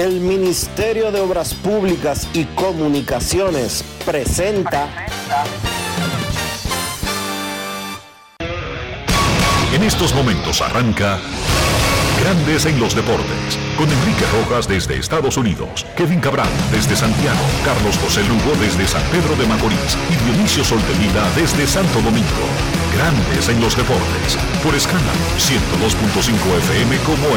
El Ministerio de Obras Públicas y Comunicaciones presenta. En estos momentos arranca Grandes en los Deportes, con Enrique Rojas desde Estados Unidos, Kevin Cabral desde Santiago, Carlos José Lugo desde San Pedro de Macorís y Dionisio Solterida desde Santo Domingo. Grandes en los Deportes, por escala 102.5 FM como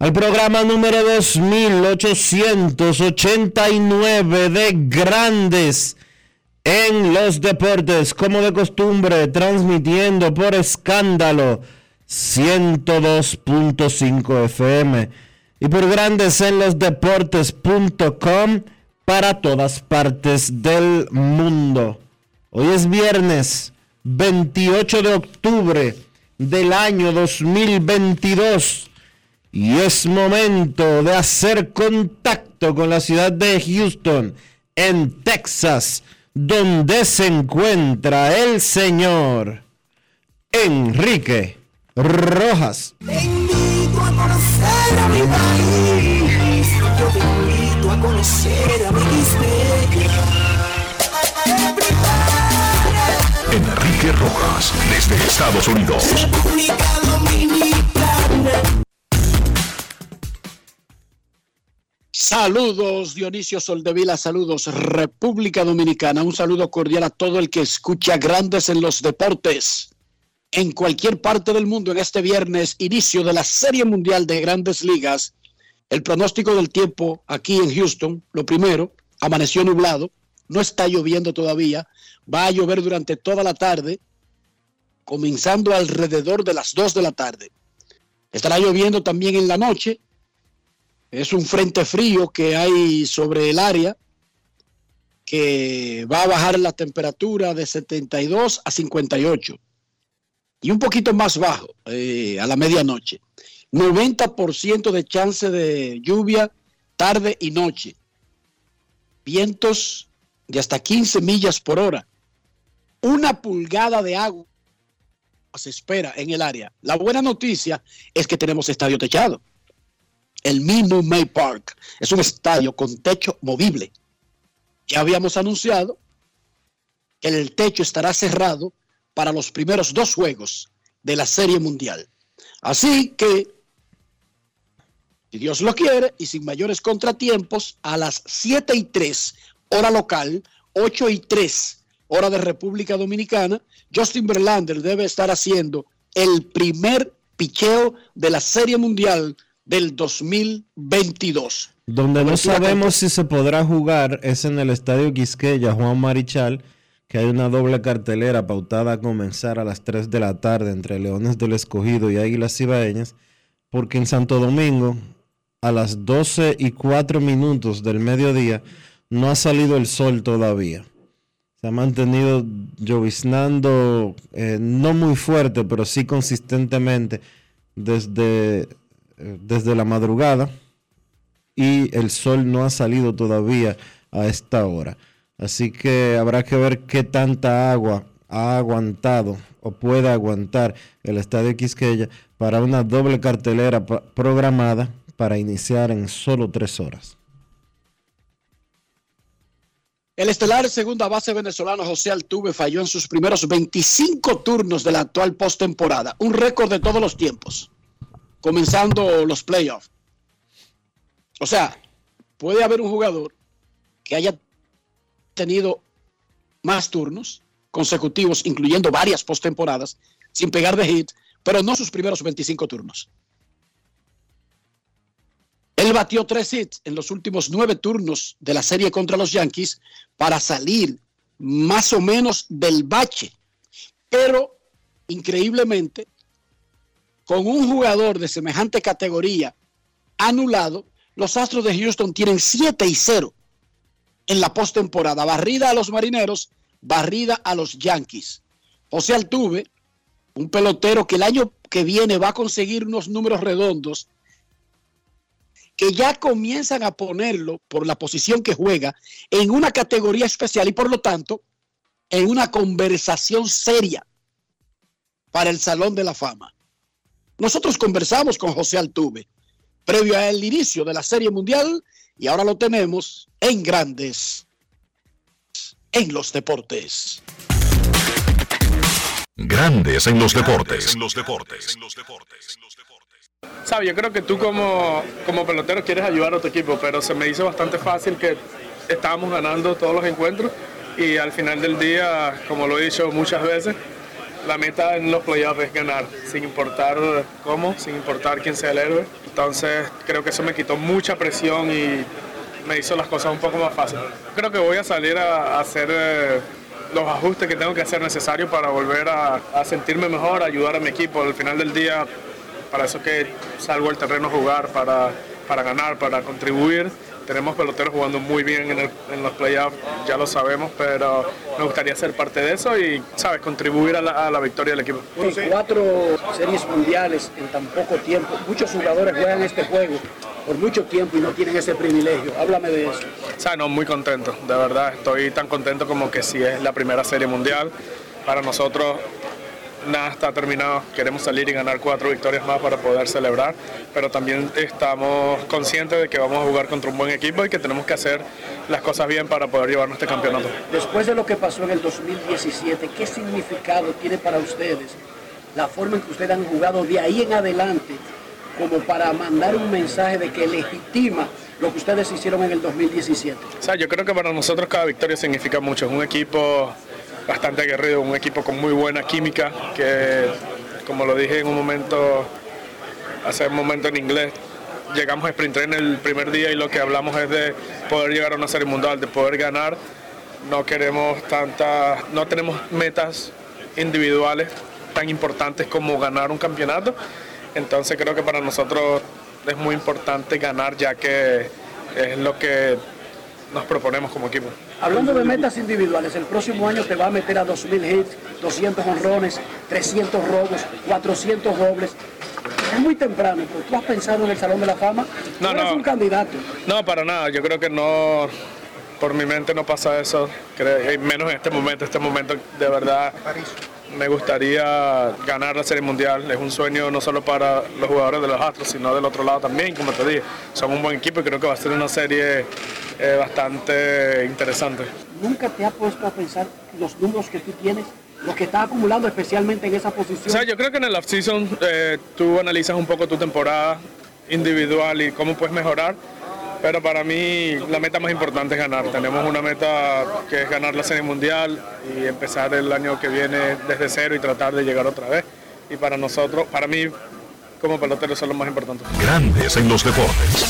al programa número 2889 de Grandes en los deportes, como de costumbre, transmitiendo por escándalo 102.5 FM y por grandes en los deportes.com para todas partes del mundo. Hoy es viernes 28 de octubre del año 2022 y es momento de hacer contacto con la ciudad de Houston, en Texas donde se encuentra el señor Enrique Rojas. Te invito a conocer a mi país, yo te invito a conocer a mi Enrique Rojas, desde Estados Unidos. Saludos Dionisio Soldevila, saludos República Dominicana, un saludo cordial a todo el que escucha Grandes en los Deportes en cualquier parte del mundo en este viernes, inicio de la Serie Mundial de Grandes Ligas. El pronóstico del tiempo aquí en Houston, lo primero, amaneció nublado, no está lloviendo todavía, va a llover durante toda la tarde, comenzando alrededor de las 2 de la tarde. Estará lloviendo también en la noche es un frente frío que hay sobre el área que va a bajar la temperatura de 72 a 58 y un poquito más bajo eh, a la medianoche. 90% de chance de lluvia tarde y noche. Vientos de hasta 15 millas por hora. Una pulgada de agua se espera en el área. La buena noticia es que tenemos estadio techado el mismo May Park. Es un estadio con techo movible. Ya habíamos anunciado que el techo estará cerrado para los primeros dos juegos de la Serie Mundial. Así que, si Dios lo quiere y sin mayores contratiempos, a las 7 y 3 hora local, 8 y 3 hora de República Dominicana, Justin Verlander debe estar haciendo el primer picheo de la Serie Mundial del 2022. Donde no sabemos si se podrá jugar es en el Estadio Quisqueya Juan Marichal, que hay una doble cartelera pautada a comenzar a las 3 de la tarde entre Leones del Escogido y Águilas Cibaeñas, porque en Santo Domingo a las 12 y 4 minutos del mediodía no ha salido el sol todavía. Se ha mantenido lloviznando eh, no muy fuerte, pero sí consistentemente desde desde la madrugada y el sol no ha salido todavía a esta hora. Así que habrá que ver qué tanta agua ha aguantado o puede aguantar el Estadio Quisqueya para una doble cartelera programada para iniciar en solo tres horas. El estelar segunda base venezolano José Altuve falló en sus primeros 25 turnos de la actual postemporada, un récord de todos los tiempos, comenzando los playoffs. O sea, puede haber un jugador que haya tenido más turnos consecutivos, incluyendo varias postemporadas, sin pegar de hit, pero no sus primeros 25 turnos. Él batió tres hits en los últimos nueve turnos de la serie contra los Yankees para salir más o menos del bache. Pero, increíblemente, con un jugador de semejante categoría anulado, los Astros de Houston tienen 7 y 0 en la postemporada. Barrida a los marineros, barrida a los Yankees. José Altuve, un pelotero que el año que viene va a conseguir unos números redondos que ya comienzan a ponerlo por la posición que juega en una categoría especial y por lo tanto en una conversación seria para el Salón de la Fama. Nosotros conversamos con José Altuve previo al inicio de la Serie Mundial y ahora lo tenemos en grandes en los deportes. Grandes en los deportes. En los deportes. Sabes, yo creo que tú como, como pelotero quieres ayudar a tu equipo, pero se me hizo bastante fácil que estábamos ganando todos los encuentros y al final del día, como lo he dicho muchas veces, la meta en los playoffs es ganar, sin importar cómo, sin importar quién sea el héroe. Entonces creo que eso me quitó mucha presión y me hizo las cosas un poco más fáciles. Creo que voy a salir a, hacer eh, los ajustes que tengo que hacer necesarios para volver a, sentirme mejor, ayudar a mi equipo. Al final del día para eso que salgo al terreno a jugar, para, para ganar, para contribuir. Tenemos peloteros jugando muy bien en, los playoffs, ya lo sabemos, pero me gustaría ser parte de eso y, ¿sabes?, contribuir a la, victoria del equipo. cuatro series mundiales en tan poco tiempo. Muchos jugadores juegan este juego por mucho tiempo y no tienen ese privilegio. Háblame de eso. O sea, no, muy contento, de verdad. Estoy tan contento como que si es la primera serie mundial. Para nosotros nada está terminado, queremos salir y ganar cuatro victorias más para poder celebrar, pero también estamos conscientes de que vamos a jugar contra un buen equipo y que tenemos que hacer las cosas bien para poder llevarnos este campeonato. Después de lo que pasó en el 2017, ¿qué significado tiene para ustedes la forma en que ustedes han jugado de ahí en adelante como para mandar un mensaje de que legitima lo que ustedes hicieron en el 2017? O sea, yo creo que para nosotros cada victoria significa mucho. Es un equipo bastante aguerrido, un equipo con muy buena química, que como lo dije en un momento, hace un momento en inglés, llegamos a sprint train el primer día y lo que hablamos es de poder llegar a una serie mundial, de poder ganar. No queremos tantas, no tenemos metas individuales tan importantes como ganar un campeonato. Entonces creo que para nosotros es muy importante ganar ya que es lo que nos proponemos como equipo. Hablando de metas individuales, el próximo año te va a meter a 2.000 hits, 200 honrones, 300 robos, 400 dobles. Es muy temprano, pero tú has pensado en el Salón de la Fama. No, no. eres un candidato. No, para nada. Yo creo que no, por mi mente no pasa eso. Menos en este momento. Este momento de verdad me gustaría ganar la Serie Mundial. Es un sueño no solo para los jugadores de los Astros, sino del otro lado también. Como te dije, son un buen equipo y creo que va a ser una serie eh, bastante interesante. ¿Nunca te ha puesto a pensar los números que tú tienes? Lo que está acumulando especialmente en esa posición. O sea, yo creo que en el off-season eh, tú analizas un poco tu temporada individual y cómo puedes mejorar pero para mí la meta más importante es ganar. Tenemos una meta que es ganar la Serie Mundial y empezar el año que viene desde cero y tratar de llegar otra vez. Y para nosotros, para mí como pelotero, eso es lo más importante. Grandes en los deportes.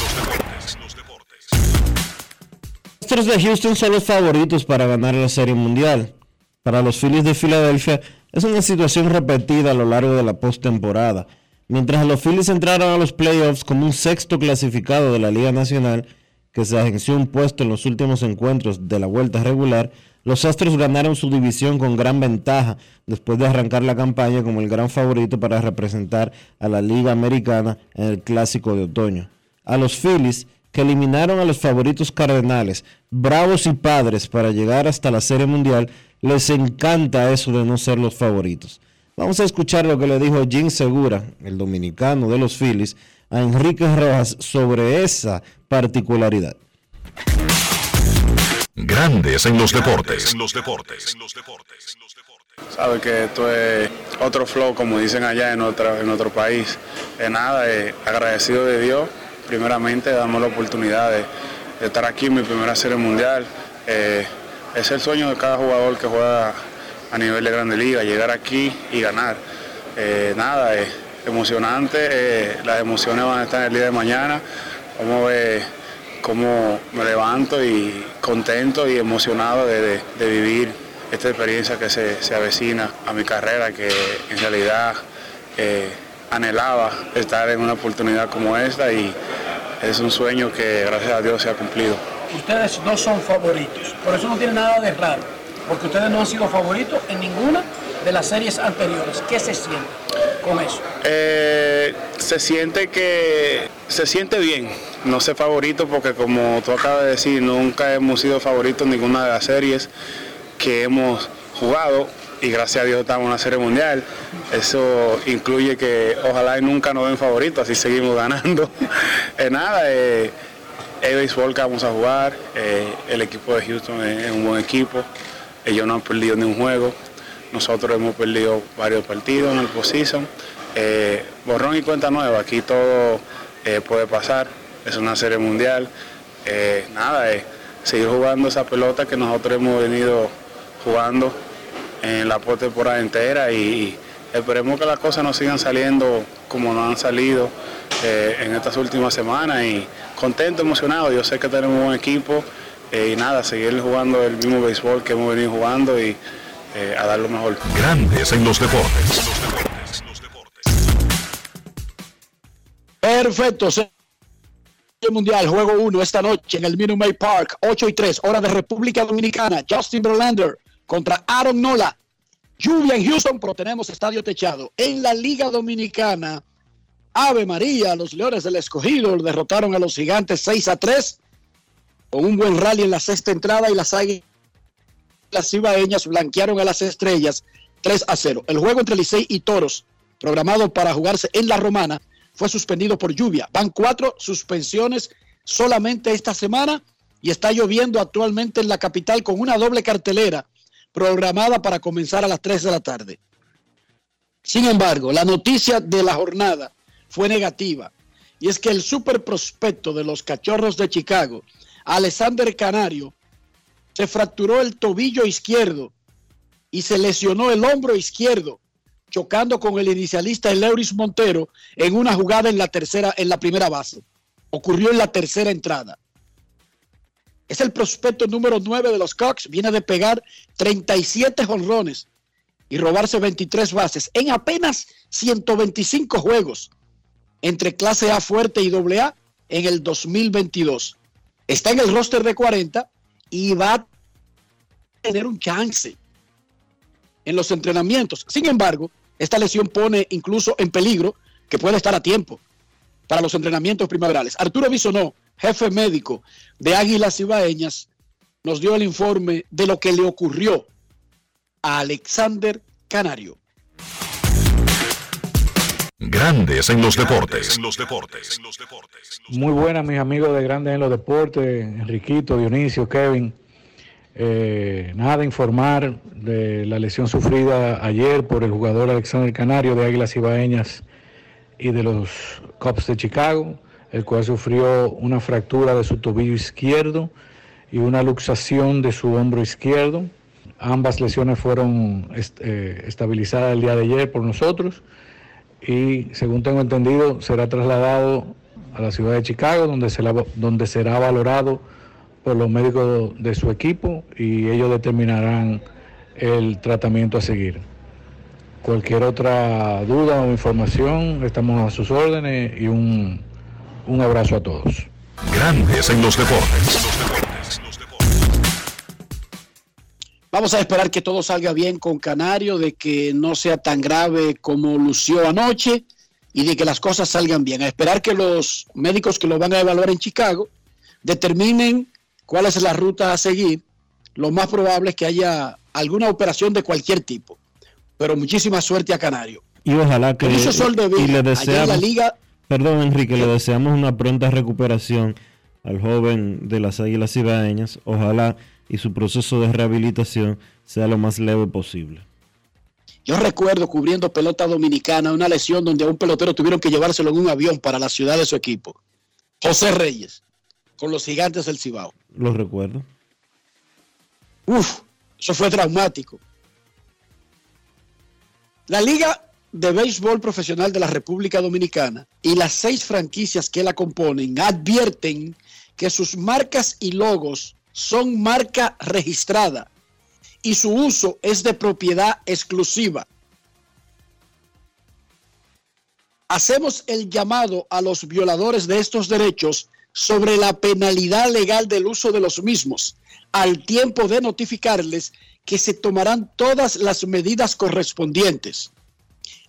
Los Astros de Houston son los favoritos para ganar la Serie Mundial. Para los Phillies de Filadelfia es una situación repetida a lo largo de la postemporada. Mientras los Phillies entraron a los playoffs como un sexto clasificado de la Liga Nacional, que se agenció un puesto en los últimos encuentros de la vuelta regular, los Astros ganaron su división con gran ventaja después de arrancar la campaña como el gran favorito para representar a la Liga Americana en el Clásico de Otoño. A los Phillies, que eliminaron a los favoritos cardenales, Bravos y Padres para llegar hasta la Serie Mundial, les encanta eso de no ser los favoritos. Vamos a escuchar lo que le dijo Jim Segura, el dominicano de los Phillies, a Enrique Rojas sobre esa particularidad. Grandes en los deportes. En los deportes. Sabe que esto es otro flow, como dicen allá en, otra, en otro país. De nada, eh, agradecido de Dios, primeramente, damos la oportunidad de, de estar aquí en mi primera serie mundial. Eh, es el sueño de cada jugador que juega a nivel de Grande Liga, llegar aquí y ganar. Eh, nada, es emocionante, eh, las emociones van a estar el día de mañana. Vamos a ver cómo me levanto y contento y emocionado de, vivir esta experiencia que se, se avecina a mi carrera, que en realidad eh, anhelaba estar en una oportunidad como esta y es un sueño que gracias a Dios se ha cumplido. Ustedes no son favoritos, por eso no tiene nada de raro, porque ustedes no han sido favoritos en ninguna de las series anteriores. ¿Qué se siente con eso? Eh, se siente que se siente bien, no sé favorito porque como tú acabas de decir, nunca hemos sido favoritos en ninguna de las series que hemos jugado y gracias a Dios estamos en una serie mundial. Eso incluye que ojalá y nunca nos den favoritos, así seguimos ganando. Eh, nada, eh, el béisbol que vamos a jugar, eh, el equipo de Houston es, es un buen equipo, ellos no han perdido ni un juego, nosotros hemos perdido varios partidos en el postseason. Eh, borrón y cuenta nueva, aquí todo eh, puede pasar, es una serie mundial. Eh, nada, eh, seguir jugando esa pelota que nosotros hemos venido jugando en la temporada entera y esperemos que las cosas nos sigan saliendo como nos han salido eh, en estas últimas semanas y contento, emocionado. Yo sé que tenemos un buen equipo eh, y nada, seguir jugando el mismo béisbol que hemos venido jugando y eh, a dar lo mejor. Grandes en los deportes. Perfecto. Serie Mundial, juego 1 esta noche en el Minute Maid Park, 8 y 3, hora de República Dominicana. Justin Verlander contra Aaron Nola. Lluvia en Houston, pero tenemos estadio techado. En la Liga Dominicana, Ave María, los Leones del Escogido derrotaron a los Gigantes 6 a 3 con un buen rally en la sexta entrada y las Águilas Cibaeñas blanquearon a las Estrellas 3 a 0. El juego entre Licey y Toros, programado para jugarse en la Romana, fue suspendido por lluvia. Van cuatro suspensiones solamente esta semana y está lloviendo actualmente en la capital con una doble cartelera programada para comenzar a las 3 de la tarde. Sin embargo, la noticia de la jornada fue negativa y es que el super prospecto de los Cachorros de Chicago, Alexander Canario, se fracturó el tobillo izquierdo y se lesionó el hombro izquierdo chocando con el inicialista Eleuris Montero en una jugada en la tercera, en la primera base. Ocurrió en la tercera entrada. Es el prospecto número 9 de los Cox. Viene de pegar 37 jonrones y robarse 23 bases en apenas 125 juegos entre clase A fuerte y doble A en el 2022. Está en el roster de 40 y va a tener un chance en los entrenamientos. Sin embargo, esta lesión pone incluso en peligro que puede estar a tiempo para los entrenamientos primaverales. Arturo Bisonó, jefe médico de Águilas Ibaeñas, nos dio el informe de lo que le ocurrió a Alexander Canario. Grandes en los deportes. Muy buenas, mis amigos de Grandes en los Deportes, Enriquito, Dionisio, Kevin. Eh, nada, informar de la lesión sufrida ayer por el jugador Alexander Canario de Águilas Ibaeñas y de los Cubs de Chicago, el cual sufrió una fractura de su tobillo izquierdo y una luxación de su hombro izquierdo. Ambas lesiones fueron est eh, estabilizadas el día de ayer por nosotros y según tengo entendido será trasladado a la ciudad de Chicago donde será, valorado por los médicos de su equipo y ellos determinarán el tratamiento a seguir. Cualquier otra duda o información, estamos a sus órdenes y un, un abrazo a todos. Grandes en los deportes. Vamos a esperar que todo salga bien con Canario, de que no sea tan grave como lució anoche y de que las cosas salgan bien. A esperar que los médicos que lo van a evaluar en Chicago determinen cuál es la ruta a seguir. Lo más probable es que haya alguna operación de cualquier tipo. Pero muchísima suerte a Canario. Y ojalá que Benicio Soldevila, y le deseamos, la liga perdón Enrique, le deseamos una pronta recuperación al joven de las Águilas Ibaeñas. Ojalá y su proceso de rehabilitación sea lo más leve posible. Yo recuerdo cubriendo pelota dominicana una lesión donde a un pelotero tuvieron que llevárselo en un avión para la ciudad de su equipo. José Reyes, con los gigantes del Cibao. Lo recuerdo. Uf, eso fue traumático. La Liga de Béisbol Profesional de la República Dominicana y las seis franquicias que la componen advierten que sus marcas y logos son marca registrada y su uso es de propiedad exclusiva. Hacemos el llamado a los violadores de estos derechos sobre la penalidad legal del uso de los mismos, al tiempo de notificarles que se tomarán todas las medidas correspondientes.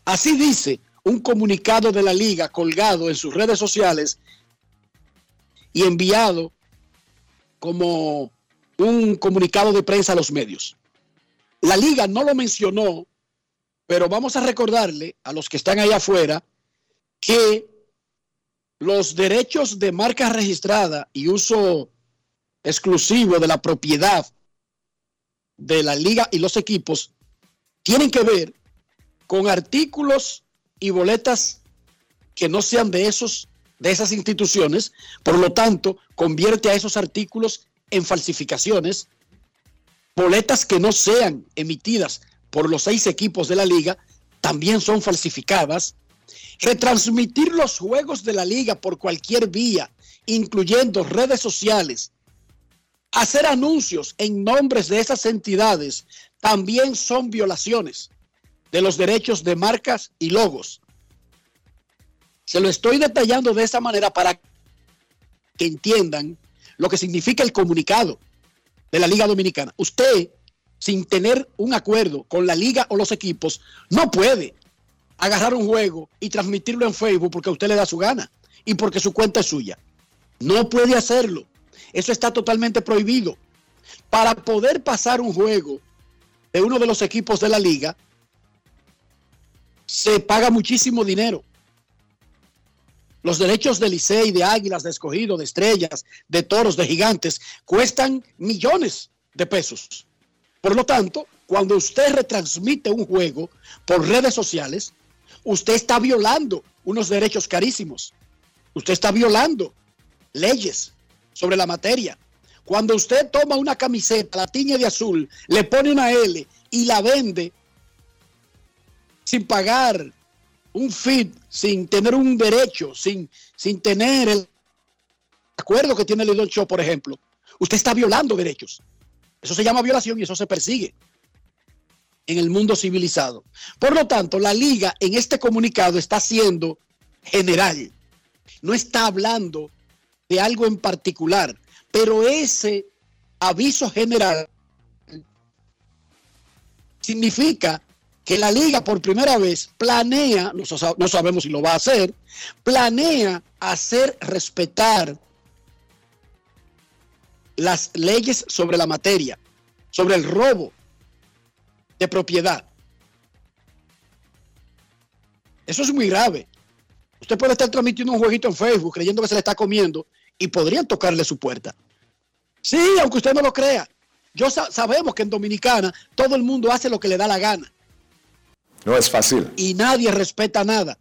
Así dice un comunicado de la liga colgado en sus redes sociales y enviado como un comunicado de prensa a los medios. La liga no lo mencionó, pero vamos a recordarle a los que están ahí afuera que los derechos de marca registrada y uso exclusivo de la propiedad de la liga y los equipos tienen que ver con artículos y boletas que no sean de esos de esas instituciones, por lo tanto, convierte a esos artículos en falsificaciones, boletas que no sean emitidas por los seis equipos de la liga también son falsificadas, retransmitir los juegos de la liga por cualquier vía, incluyendo redes sociales, hacer anuncios en nombres de esas entidades, también son violaciones de los derechos de marcas y logos. Se lo estoy detallando de esa manera para que entiendan lo que significa el comunicado de la Liga Dominicana. Usted, sin tener un acuerdo con la liga o los equipos, no puede agarrar un juego y transmitirlo en Facebook porque a usted le da su gana y porque su cuenta es suya. No puede hacerlo. Eso está totalmente prohibido. Para poder pasar un juego de uno de los equipos de la liga, se paga muchísimo dinero. Los derechos de Licey, de Águilas, de Escogido, de Estrellas, de Toros, de Gigantes, cuestan millones de pesos. Por lo tanto, cuando usted retransmite un juego por redes sociales, usted está violando unos derechos carísimos. Usted está violando leyes sobre la materia. Cuando usted toma una camiseta, la tiña de azul, le pone una L y la vende sin pagar un feed, sin tener un derecho, sin, sin tener el acuerdo que tiene el Lidl por ejemplo, usted está violando derechos. Eso se llama violación y eso se persigue en el mundo civilizado. Por lo tanto, la liga en este comunicado está siendo general. No está hablando de algo en particular, pero ese aviso general significa que la liga por primera vez planea, no, sabemos si lo va a hacer, planea hacer respetar las leyes sobre la materia, sobre el robo de propiedad. Eso es muy grave. Usted puede estar transmitiendo un jueguito en Facebook creyendo que se le está comiendo y podrían tocarle su puerta. Sí, aunque usted no lo crea. Yo sabemos que en Dominicana todo el mundo hace lo que le da la gana. No es fácil. Y nadie respeta nada.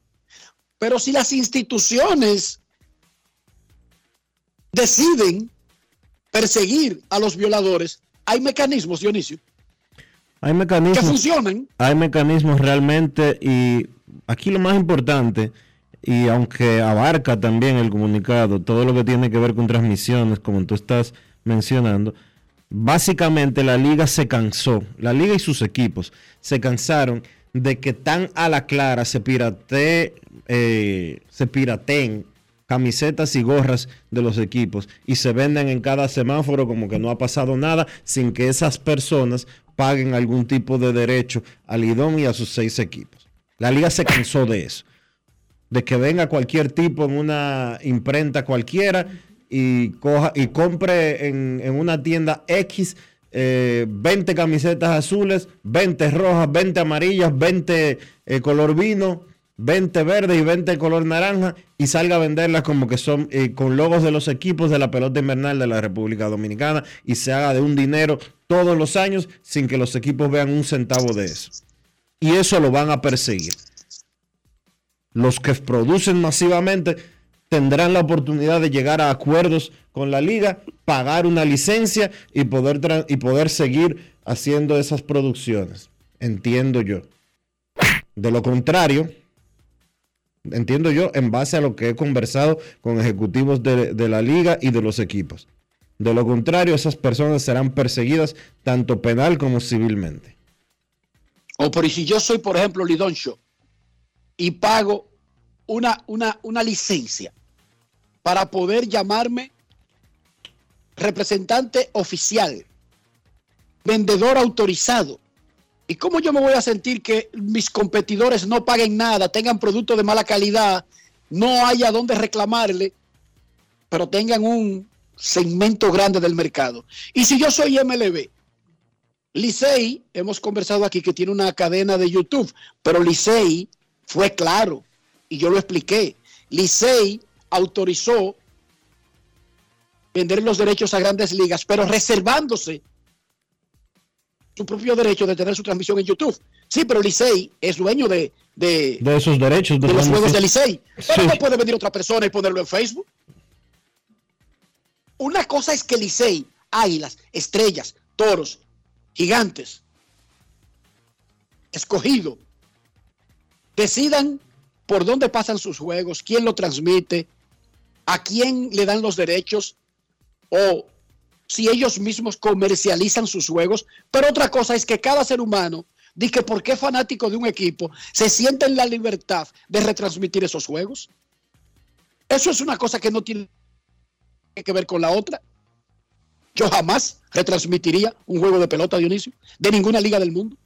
Pero si las instituciones deciden perseguir a los violadores, hay mecanismos, Dionisio. Hay mecanismos. Que funcionan. Hay mecanismos realmente y aquí lo más importante, y aunque abarca también el comunicado, todo lo que tiene que ver con transmisiones, como tú estás mencionando, básicamente la liga se cansó, la liga y sus equipos se cansaron de que tan a la clara se pirate, eh, se pirateen camisetas y gorras de los equipos y se venden en cada semáforo como que no ha pasado nada sin que esas personas paguen algún tipo de derecho al IDOM y a sus seis equipos. La liga se cansó de eso, de que venga cualquier tipo en una imprenta cualquiera y, coja, y compre en una tienda X 20 eh, camisetas azules, 20 rojas, 20 amarillas, 20 eh, color vino, 20 verde y 20 color naranja y salga a venderlas como que son eh, con logos de los equipos de la pelota invernal de la República Dominicana y se haga de un dinero todos los años sin que los equipos vean un centavo de eso. Y eso lo van a perseguir. Los que producen masivamente tendrán la oportunidad de llegar a acuerdos con la liga, pagar una licencia y poder, y poder seguir haciendo esas producciones. Entiendo yo. De lo contrario, entiendo yo, en base a lo que he conversado con ejecutivos de, de, la liga y de los equipos. De lo contrario, esas personas serán perseguidas tanto penal como civilmente. O por si yo soy, por ejemplo, Lidoncho y pago una, una, una licencia para poder llamarme representante oficial, vendedor autorizado. ¿Y cómo yo me voy a sentir que mis competidores no paguen nada, tengan productos de mala calidad, no haya dónde reclamarle, pero tengan un segmento grande del mercado? Y si yo soy MLB, Licey, hemos conversado aquí que tiene una cadena de YouTube, pero Licey fue claro y yo lo expliqué. Licey autorizó vender los derechos a grandes ligas, pero reservándose su propio derecho de tener su transmisión en YouTube. Sí, pero Licey es dueño de, de, de esos derechos. De, de los juegos de Licey. Pero sí. no puede venir otra persona y ponerlo en Facebook. Una cosa es que Licey, águilas, estrellas, toros, gigantes, escogido, decidan por dónde pasan sus juegos, quién lo transmite, a quién le dan los derechos o si ellos mismos comercializan sus juegos. Pero otra cosa es que cada ser humano, dice que porque es fanático de un equipo, se siente en la libertad de retransmitir esos juegos. Eso es una cosa que no tiene que ver con la otra. Yo jamás retransmitiría un juego de pelota, Dionisio, de ninguna liga del mundo.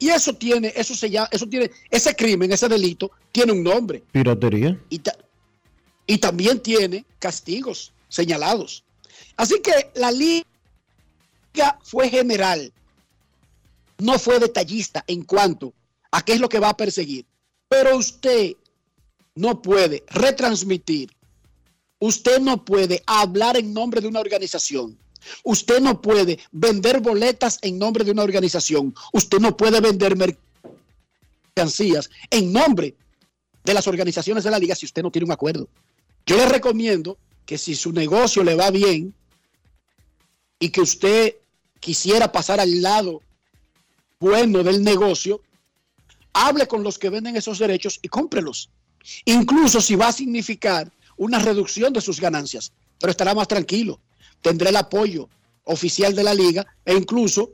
Y eso tiene, eso se llama, eso tiene, ese crimen, ese delito, tiene un nombre. Piratería. Y, ta, y también tiene castigos señalados. Así que la liga fue general, no fue detallista en cuanto a qué es lo que va a perseguir. Pero usted no puede retransmitir, usted no puede hablar en nombre de una organización Usted no puede vender boletas en nombre de una organización. Usted no puede vender mercancías en nombre de las organizaciones de la liga si usted no tiene un acuerdo. Yo le recomiendo que si su negocio le va bien y que usted quisiera pasar al lado bueno del negocio, hable con los que venden esos derechos y cómprelos. Incluso si va a significar una reducción de sus ganancias, pero estará más tranquilo tendrá el apoyo oficial de la liga e incluso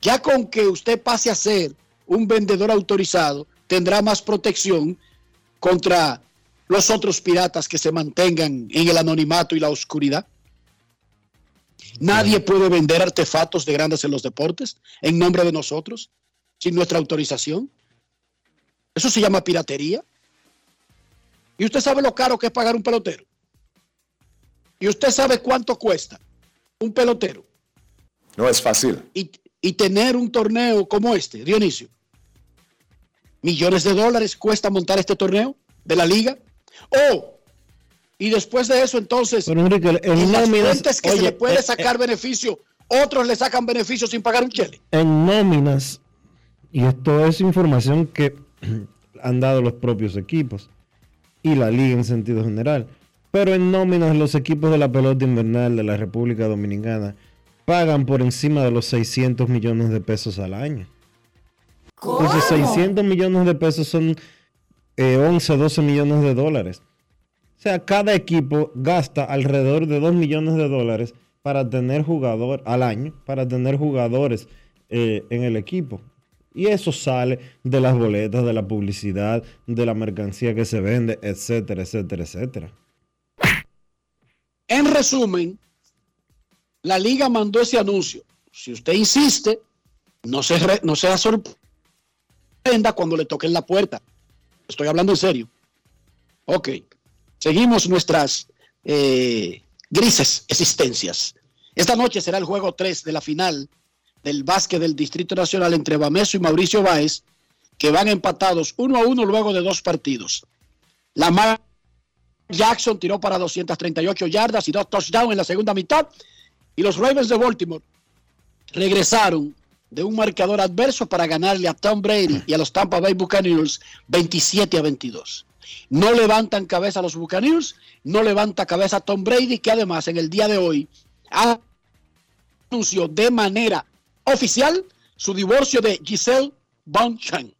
ya con que usted pase a ser un vendedor autorizado, tendrá más protección contra los otros piratas que se mantengan en el anonimato y la oscuridad. Nadie puede vender artefactos de grandes en los deportes en nombre de nosotros, sin nuestra autorización. Eso se llama piratería. ¿Y usted sabe lo caro que es pagar un pelotero? ¿Y usted sabe cuánto cuesta un pelotero? No es fácil. Y, y, tener un torneo como este, Dionisio. Millones de dólares cuesta montar este torneo de la liga. Oh, y después de eso, entonces, Pero Enrique, en, en las nóminas, que oye, se le puede eh, sacar beneficio, otros le sacan beneficio sin pagar un chele. En nóminas, y esto es información que han dado los propios equipos y la liga en sentido general. Pero en nóminas los equipos de la pelota invernal de la República Dominicana pagan por encima de los 600 millones de pesos al año. Entonces 600 millones de pesos son eh, 11, 12 millones de dólares. O sea, cada equipo gasta alrededor de 2 millones de dólares para tener jugador al año, para tener jugadores eh, en el equipo. Y eso sale de las boletas, de la publicidad, de la mercancía que se vende, etcétera, etcétera, etcétera. En resumen, la liga mandó ese anuncio. Si usted insiste, no se, re, no sea sorprenda cuando le toquen la puerta. Estoy hablando en serio. Ok. Seguimos nuestras eh, grises existencias. Esta noche será el juego 3 de la final del básquet del Distrito Nacional entre Bameso y Mauricio Báez. que van empatados uno a uno luego de dos partidos. Lamar Jackson tiró para 238 yardas y dos touchdowns en la segunda mitad. Y los Ravens de Baltimore regresaron de un marcador adverso para ganarle a Tom Brady y a los Tampa Bay Buccaneers 27 a 22. No levantan cabeza los Buccaneers, no levanta cabeza Tom Brady, que además en el día de hoy anunció de manera oficial su divorcio de Giselle Bonchen.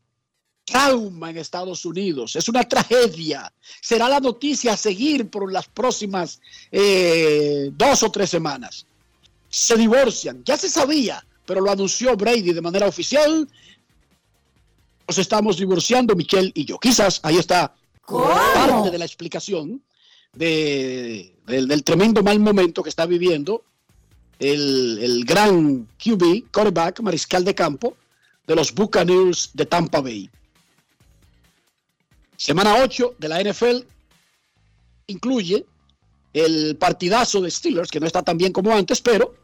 Trauma en Estados Unidos, es una tragedia. Será la noticia a seguir por las próximas eh, dos o tres semanas. Se divorcian, ya se sabía, pero lo anunció Brady de manera oficial. Nos estamos divorciando, Michelle y yo. Quizás ahí está parte de la explicación de, del, del tremendo mal momento que está viviendo el, el, gran QB, quarterback, mariscal de campo de los Buccaneers de Tampa Bay. Semana 8 de la NFL incluye el partidazo de Steelers, que no está tan bien como antes, pero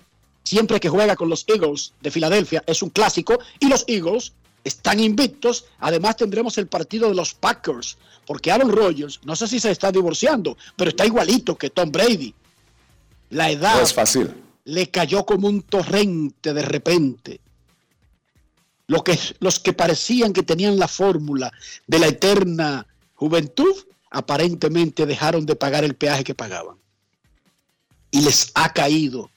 siempre que juega con los Eagles de Filadelfia es un clásico y los Eagles están invictos. Además tendremos el partido de los Packers, porque Aaron Rodgers, no sé si se está divorciando, pero está igualito que Tom Brady. La edad no es fácil. le cayó como un torrente de repente. Lo que, los que parecían que tenían la fórmula de la eterna juventud, aparentemente dejaron de pagar el peaje que pagaban. Y les ha caído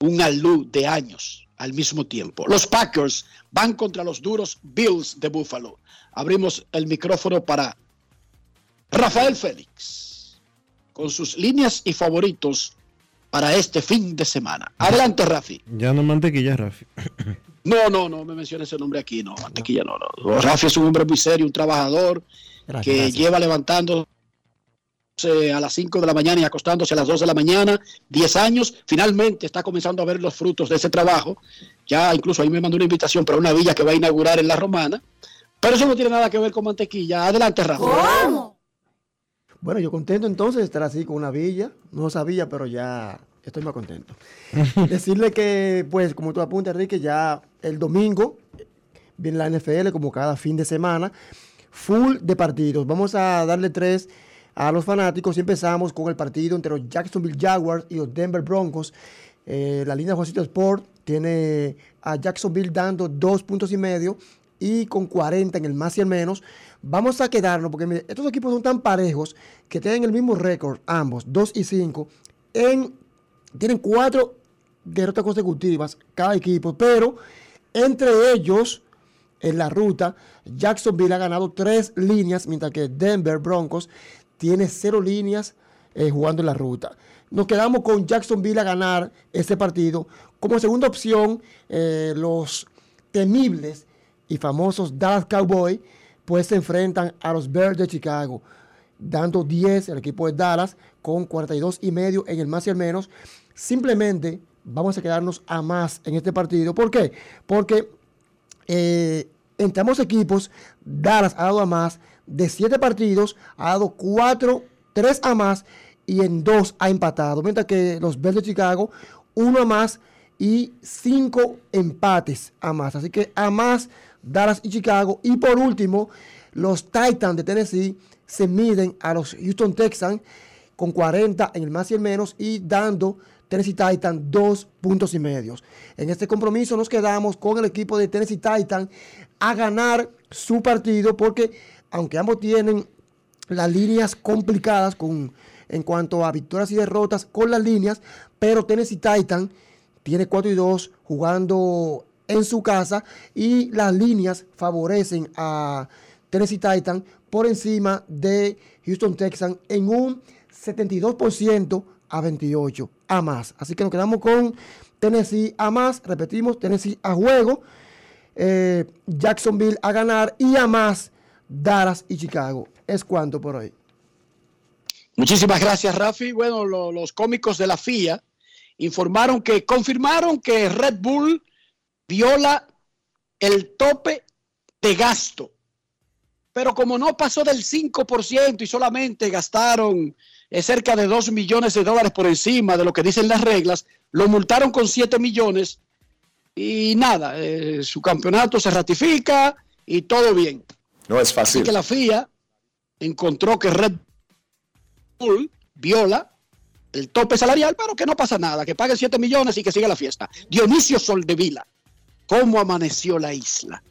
un alud de años al mismo tiempo. Los Packers van contra los duros Bills de Buffalo. Abrimos el micrófono para Rafael Félix con sus líneas y favoritos para este fin de semana. Adelante, Rafi. Ya no mantequilla, Rafi. No, no, no me menciones ese nombre aquí, no, mantequilla no, no. Rafi es un hombre muy serio, un trabajador gracias, que gracias. lleva levantando a las 5 de la mañana y acostándose a las 2 de la mañana, 10 años, finalmente está comenzando a ver los frutos de ese trabajo. Ya incluso ahí me mandó una invitación para una villa que va a inaugurar en La Romana, pero eso no tiene nada que ver con mantequilla. Adelante, Rafa. ¿Cómo? Bueno, yo contento entonces de estar así con una villa, no sabía, pero ya estoy más contento. Decirle que, pues, como tú apuntas, Enrique, ya el domingo viene la NFL como cada fin de semana, full de partidos. Vamos a darle tres a los fanáticos y empezamos con el partido entre los Jacksonville Jaguars y los Denver Broncos. Eh, la línea de Juancito Sport tiene a Jacksonville dando dos puntos y medio y con 40 en el más y el menos. Vamos a quedarnos porque estos equipos son tan parejos que tienen el mismo récord, ambos, 2 y 5. En, tienen cuatro derrotas consecutivas cada equipo, pero entre ellos en la ruta, Jacksonville ha ganado tres líneas, mientras que Denver Broncos tiene cero líneas eh, jugando en la ruta. Nos quedamos con Jacksonville a ganar ese partido. Como segunda opción, eh, los temibles y famosos Dallas Cowboys pues se enfrentan a los Bears de Chicago, dando 10 el equipo de Dallas con 42 y medio en el más y el menos. Simplemente vamos a quedarnos a más en este partido. ¿Por qué? Porque eh, entre ambos equipos, Dallas ha dado a más de 7 partidos, ha dado 4, 3 a más y en 2 ha empatado. Mientras que los Bears de Chicago, 1 a más y 5 empates a más. Así que a más Dallas y Chicago. Y por último, los Titans de Tennessee se miden a los Houston Texans con 40 en el más y el menos y dando Tennessee Titans dos puntos y medios. En este compromiso nos quedamos con el equipo de Tennessee Titans a ganar su partido porque aunque ambos tienen las líneas complicadas con, en cuanto a victorias y derrotas con las líneas, pero Tennessee Titans tiene 4 y 2 jugando en su casa y las líneas favorecen a Tennessee Titans por encima de Houston Texans en un 72% a 28 a más. Así que nos quedamos con Tennessee a más, repetimos, Tennessee a juego, eh, Jacksonville a ganar y a más Dallas y Chicago. Es cuanto por hoy. Muchísimas gracias, Rafi. Bueno, lo, los cómicos de la FIA informaron que confirmaron que Red Bull viola el tope de gasto. Pero como no pasó del 5% y solamente gastaron eh, cerca de 2 millones de dólares por encima de lo que dicen las reglas, lo multaron con 7 millones y nada, eh, su campeonato se ratifica y todo bien. No es Así fácil. que la FIA encontró que Red Bull viola el tope salarial, pero que no pasa nada, que pague 7 millones y que siga la fiesta. Dionisio Soldevila, ¿cómo amaneció la isla?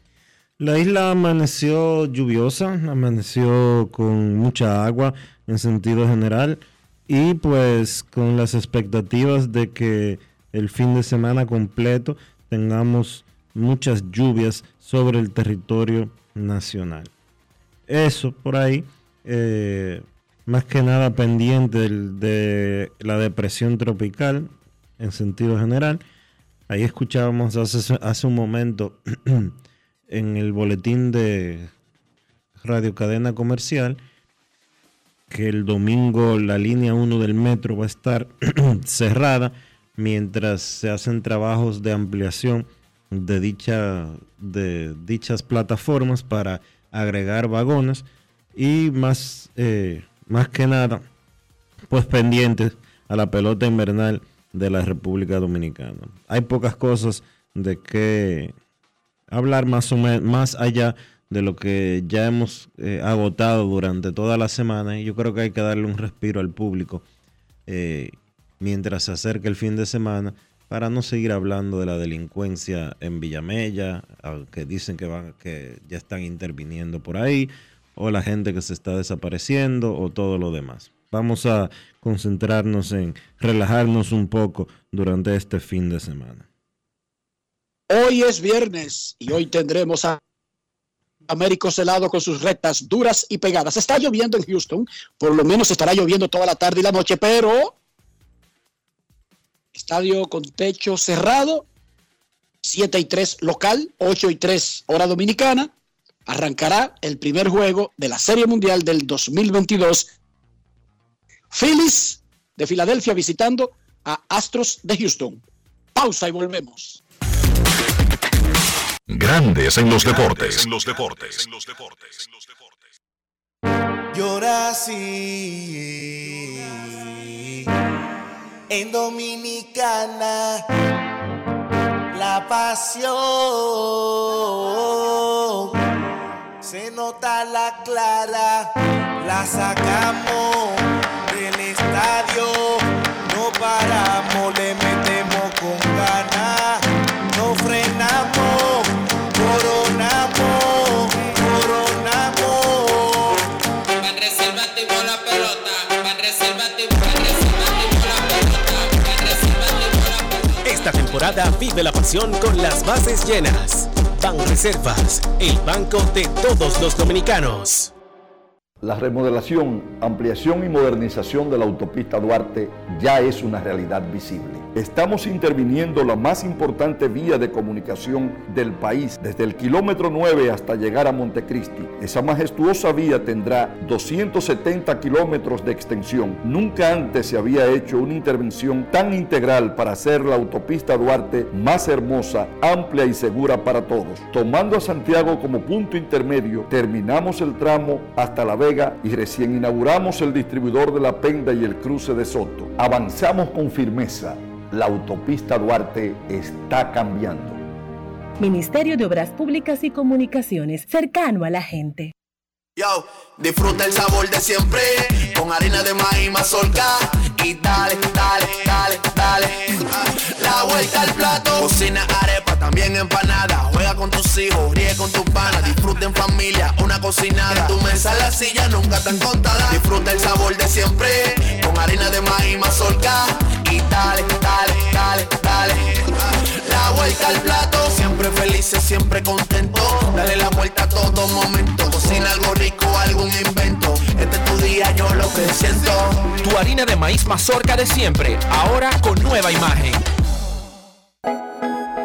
La isla amaneció lluviosa, amaneció con mucha agua en sentido general y pues con las expectativas de que el fin de semana completo tengamos muchas lluvias sobre el territorio nacional. Eso por ahí, eh, más que nada pendiente de la depresión tropical en sentido general. Ahí escuchábamos hace un momento en el boletín de Radio Cadena Comercial que el domingo la línea 1 del metro va a estar cerrada mientras se hacen trabajos de ampliación de, dicha, de dichas plataformas para agregar vagones y más, eh, más que nada pues pendientes a la pelota invernal de la República Dominicana. Hay pocas cosas de que hablar más o más allá de lo que ya hemos eh, agotado durante toda la semana y yo creo que hay que darle un respiro al público eh, mientras se acerca el fin de semana para no seguir hablando de la delincuencia en Villamella, que dicen que van que ya están interviniendo por ahí o la gente que se está desapareciendo o todo lo demás. Vamos a concentrarnos en relajarnos un poco durante este fin de semana. Hoy es viernes y hoy tendremos a Américo Celado con sus rectas duras y pegadas. Está lloviendo en Houston, por lo menos estará lloviendo toda la tarde y la noche, pero estadio con techo cerrado, 7 y 3 local, 8 y 3 hora dominicana. Arrancará el primer juego de la Serie Mundial del 2022. Phillies de Filadelfia visitando a Astros de Houston. Pausa y volvemos. Grandes en los deportes. En los deportes. Llora así en Dominicana la pasión se nota la clara la sacamos del estadio no paramos le metemos con ganas vive la pasión con las bases llenas. Ban Reservas, el banco de todos los dominicanos. La remodelación, ampliación y modernización de la autopista Duarte ya es una realidad visible. Estamos interviniendo la más importante vía de comunicación del país, desde el kilómetro 9 hasta llegar a Montecristi. Esa majestuosa vía tendrá 270 kilómetros de extensión. Nunca antes se había hecho una intervención tan integral para hacer la autopista Duarte más hermosa, amplia y segura para todos. Tomando a Santiago como punto intermedio, terminamos el tramo hasta La Vega y recién inauguramos el distribuidor de La Penda y el cruce de Soto. Avanzamos con firmeza. La autopista Duarte está cambiando. Ministerio de Obras Públicas y Comunicaciones, cercano a la gente. Yo, disfruta el sabor de siempre con harina de maíz mazorca y dale, dale, dale, dale. La vuelta al plato, cocina arepa, también empanada. Juega con tus hijos, ríe con tus panas, disfruta en familia, una cocinada. En tu mesa la silla nunca tan contada. Disfruta el sabor de siempre con harina de maíz mazorca y dale, dale, dale, dale. La vuelta al plato, siempre felices, siempre contento. Dale la vuelta a todo momento. Cocina algo rico, algún invento. Este es tu día, yo lo que siento. Tu harina de maíz mazorca de siempre, ahora con nueva imagen.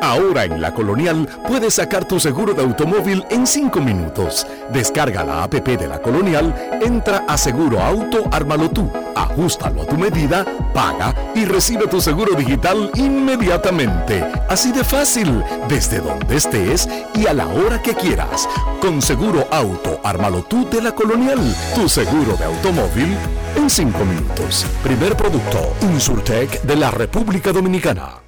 Ahora en La Colonial puedes sacar tu seguro de automóvil en 5 minutos. Descarga la APP de La Colonial, entra a Seguro Auto, ármalo tú, ajustalo a tu medida, paga y recibe tu seguro digital inmediatamente. Así de fácil, desde donde estés y a la hora que quieras. Con Seguro Auto, ármalo tú de La Colonial, tu seguro de automóvil en 5 minutos. Primer producto, Insurtech de la República Dominicana.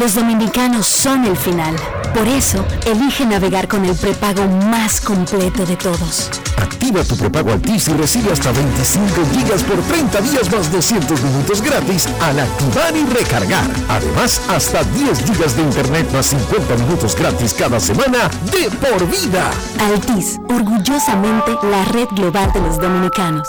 Los dominicanos son el final. Por eso, elige navegar con el prepago más completo de todos. Activa tu prepago Altis y recibe hasta 25 gigas por 30 días más 200 minutos gratis al activar y recargar. Además, hasta 10 gigas de internet más 50 minutos gratis cada semana de por vida. Altis, orgullosamente la red global de los dominicanos.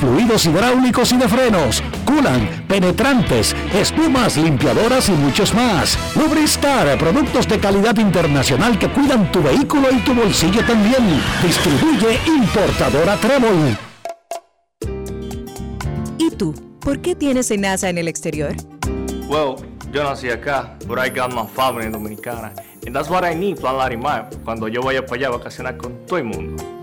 fluidos hidráulicos y de frenos, culan, penetrantes, espumas, limpiadoras y muchos más. Lubristar, productos de calidad internacional que cuidan tu vehículo y tu bolsillo también. Distribuye importadora Trébol. ¿Y tú? ¿Por qué tienes NASA en el exterior? Well, yo nací acá, but I got my family dominicana. And that's what I need, Plan Larimar, cuando yo vaya para allá a vacacionar con todo el mundo.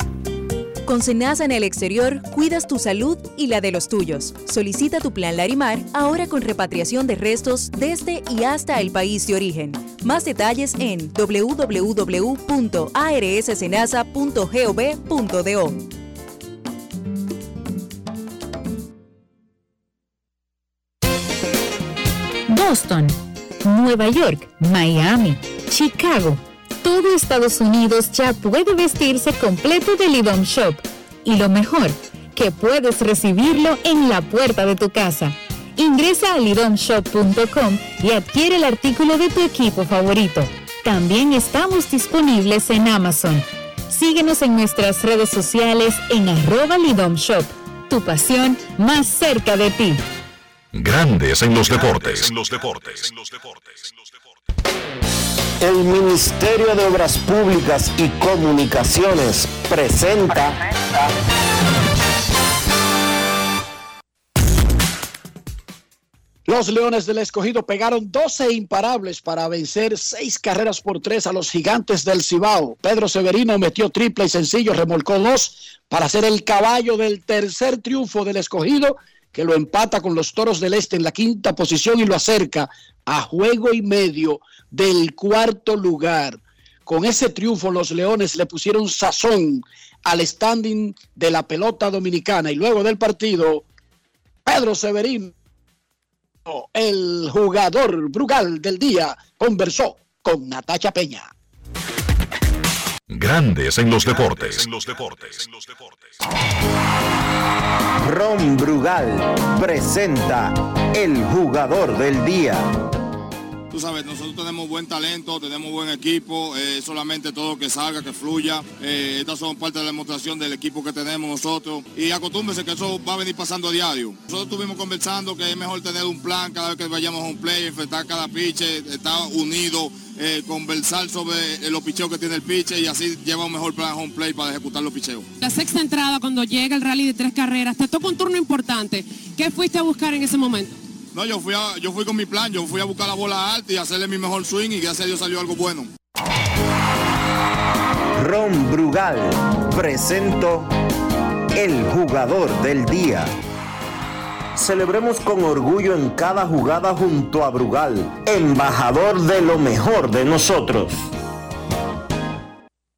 Con Senasa en el exterior, cuidas tu salud y la de los tuyos. Solicita tu plan Larimar ahora con repatriación de restos desde y hasta el país de origen. Más detalles en www.arssenasa.gov.do. Boston, Nueva York, Miami, Chicago. Todo Estados Unidos ya puede vestirse completo de Lidom Shop. Y lo mejor, que puedes recibirlo en la puerta de tu casa. Ingresa a lidomshop.com y adquiere el artículo de tu equipo favorito. También estamos disponibles en Amazon. Síguenos en nuestras redes sociales en arroba Lidom Shop. Tu pasión más cerca de ti. Grandes en los deportes. El Ministerio de Obras Públicas y Comunicaciones presenta Los Leones del Escogido pegaron 12 imparables para vencer 6 carreras por 3 a los gigantes del Cibao. Pedro Severino metió triple y sencillo, remolcó dos para ser el caballo del tercer triunfo del Escogido, que lo empata con los Toros del Este en la quinta posición y lo acerca a juego y medio del cuarto lugar. Con ese triunfo los Leones le pusieron sazón al standing de la pelota dominicana y luego del partido, Pedro Severino, el jugador Brugal del día, conversó con Natacha Peña. Grandes en los deportes. Ron Brugal presenta el jugador del día. Tú sabes, nosotros tenemos buen talento, tenemos buen equipo, eh, solamente todo que salga, que fluya. Eh, estas son parte de la demostración del equipo que tenemos nosotros. Y acostúmbese que eso va a venir pasando a diario. Nosotros estuvimos conversando que es mejor tener un plan cada vez que vayamos a un play, enfrentar cada piche, estar unido, eh, conversar sobre los picheos que tiene el piche y así lleva un mejor plan home play para ejecutar los picheos. La sexta entrada, cuando llega el rally de tres carreras, te toca un turno importante. ¿Qué fuiste a buscar en ese momento? No, yo fui, a- yo fui con mi plan, yo fui a buscar la bola alta y hacerle mi mejor swing y gracias a Dios salió algo bueno. Ron Brugal presento el jugador del día. Celebremos con orgullo en cada jugada junto a Brugal, embajador de lo mejor de nosotros.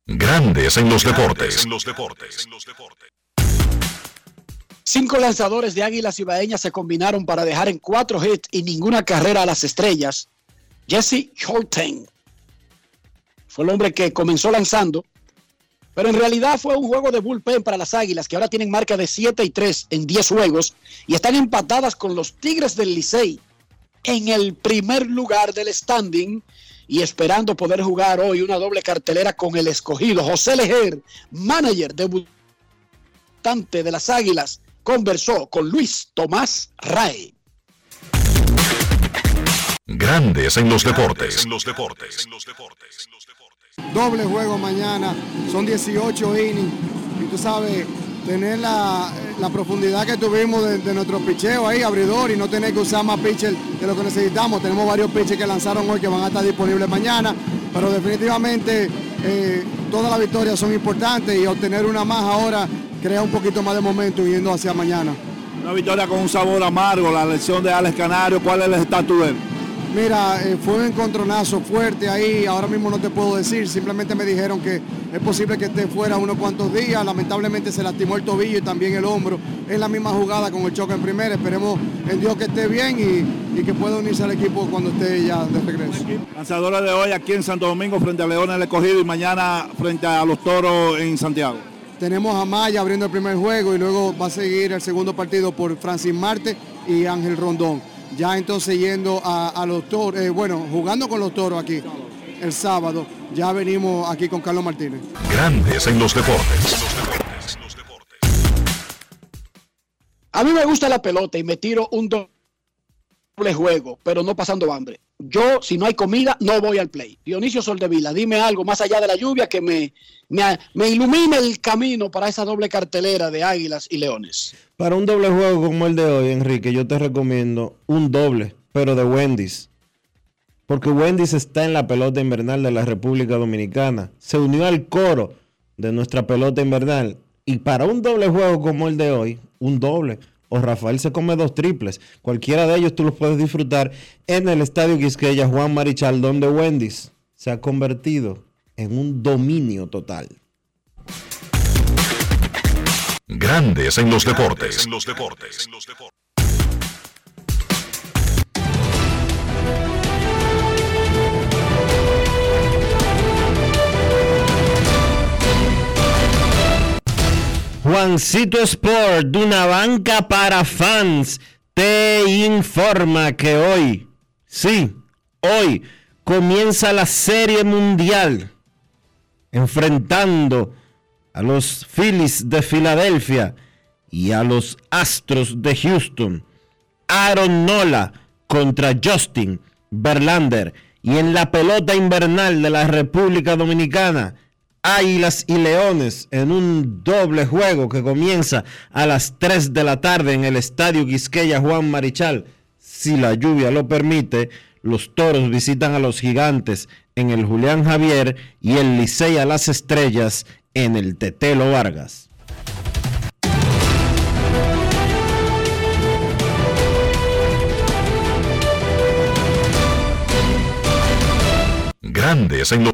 Grandes en los deportes. Cinco lanzadores de Águilas Ibaeñas se combinaron para dejar en cuatro hits y ninguna carrera a las estrellas. Jesse Holten fue el hombre que comenzó lanzando Pero en realidad fue un juego de bullpen para las Águilas, que ahora tienen marca de 7 y 3 en 10 juegos y están empatadas con los Tigres del Licey en el primer lugar del standing y esperando poder jugar hoy una doble cartelera con el escogido. José Lejer, manager debutante de las Águilas, conversó con Luis Tomás Ray. Grandes en los deportes. Doble juego mañana, son 18 innings y tú sabes, tener la, profundidad que tuvimos de, de nuestro picheo ahí, abridor, y no tener que usar más pitchers de lo que necesitamos. Tenemos varios pitchers que lanzaron hoy que van a estar disponibles mañana, pero definitivamente eh, todas las victorias son importantes y obtener una más ahora crea un poquito más de momento yendo hacia mañana. Una victoria con un sabor amargo, la lesión de Alex Canario, ¿cuál es el estatus de él? Mira, eh, fue un encontronazo fuerte ahí, ahora mismo no te puedo decir, simplemente me dijeron que es posible que esté fuera unos cuantos días, lamentablemente se lastimó el tobillo y también el hombro en la misma jugada con el choque en primera, esperemos en Dios que esté bien y, y que pueda unirse al equipo cuando esté ya de regreso. Lanzadora de hoy aquí en Santo Domingo frente a León el Escogido y mañana frente a los Toros en Santiago. Tenemos a Maya abriendo el primer juego y luego va a seguir el segundo partido por Francis Marte y Ángel Rondón. Ya entonces yendo a, a los toros, eh, bueno, jugando con los toros aquí el sábado, ya venimos aquí con Carlos Martínez. Grandes en los deportes. A mí me gusta la pelota y me tiro un doble juego, pero no pasando hambre. Yo, si no hay comida, no voy al play. Dionisio Soldevila, dime algo más allá de la lluvia que me, me, me ilumine el camino para esa doble cartelera de Águilas y Leones. Para un doble juego como el de hoy, Enrique, yo te recomiendo un doble, pero de Wendy's. Porque Wendy's está en la pelota invernal de la República Dominicana. Se unió al coro de nuestra pelota invernal. Y para un doble juego como el de hoy, un doble. O Rafael se come dos triples. Cualquiera de ellos tú los puedes disfrutar en el Estadio Quisqueya Juan Marichal, donde Wendy's se ha convertido en un dominio total. Grandes en los deportes. Juancito Sport, de una banca para fans, te informa que hoy, sí, hoy comienza la Serie Mundial, enfrentando a los Phillies de Filadelfia y a los Astros de Houston. Aaron Nola contra Justin Verlander. Y en la pelota invernal de la República Dominicana, Águilas y Leones en un doble juego que comienza a las 3 de la tarde en el Estadio Quisqueya Juan Marichal. Si la lluvia lo permite, los toros visitan a los gigantes en el Julián Javier y el Licey a las Estrellas en el Tetelo Vargas. Grandes en los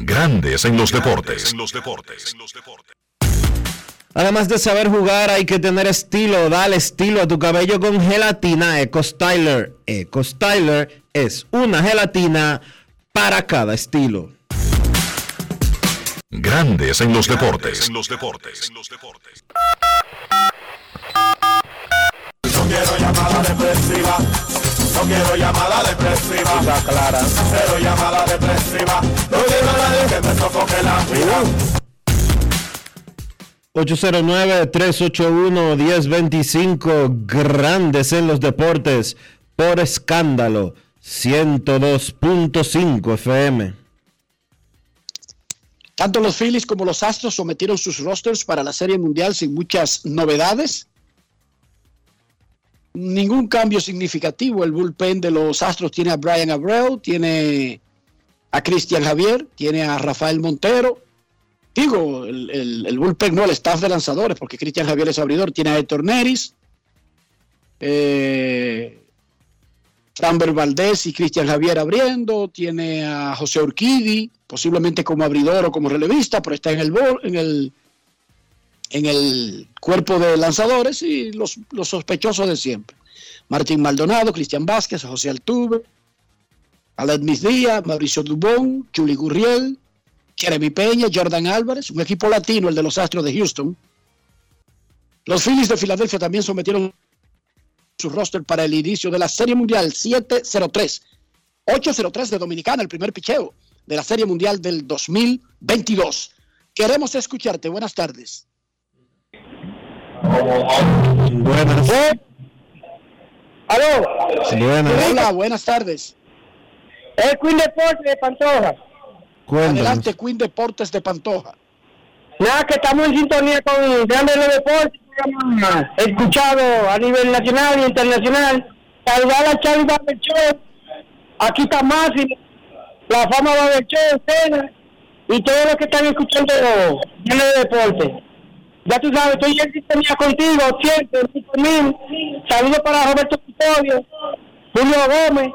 Grandes en los deportes. Además de saber jugar, hay que tener estilo. Dale estilo a tu cabello con gelatina Eco Styler. Eco Styler es una gelatina para cada estilo. Grandes en los deportes. No quiero llamada depresiva. No quiero llamada depresiva. Está clara. Cero llamada depresiva. No quiero a nadie que me sofoque la vida. 809-381-1025, grandes en los deportes, por escándalo, 102.5 FM. Tanto los Phillies como los Astros sometieron sus rosters para la Serie Mundial sin muchas novedades. Ningún cambio significativo. El bullpen de los Astros tiene a Brian Abreu, tiene a Cristian Javier, tiene a Rafael Montero, digo, el, el, el bullpen, no, el staff de lanzadores, porque Cristian Javier es abridor, tiene a Héctor Neris, eh, Framber Valdés y Cristian Javier abriendo, tiene a José Urquidi, posiblemente como abridor o como relevista, pero está en el, en el, en el cuerpo de lanzadores y los, los sospechosos de siempre. Martín Maldonado, Cristian Vázquez, José Altuve, Aled Díaz, Mauricio Dubón, Chuli Gurriel, Jeremy Peña, Jordan Álvarez, un equipo latino, el de los Astros de Houston. Los Phillies de Filadelfia también sometieron su roster para el inicio de la Serie Mundial 703. 803 de Dominicana, el primer picheo de la Serie Mundial del 2022. Queremos escucharte. Buenas tardes. Buenas. ¿Aló? Buenas. Hola, buenas tardes. Es Queen Deportes de Pantoja. Cuéntanos. Adelante, Queen Deportes de Pantoja. Nada, que estamos en sintonía con Grandes de Deportes, escuchado a nivel nacional y internacional. Saludar a Charlie Barber Show. Aquí está Máximo, la fama Barber Show, Cena, y todos los que están escuchando Grandes de Deportes. Ya tú sabes, estoy en sintonía contigo, siempre, mil. Saludos para Roberto Custodio, Julio Gómez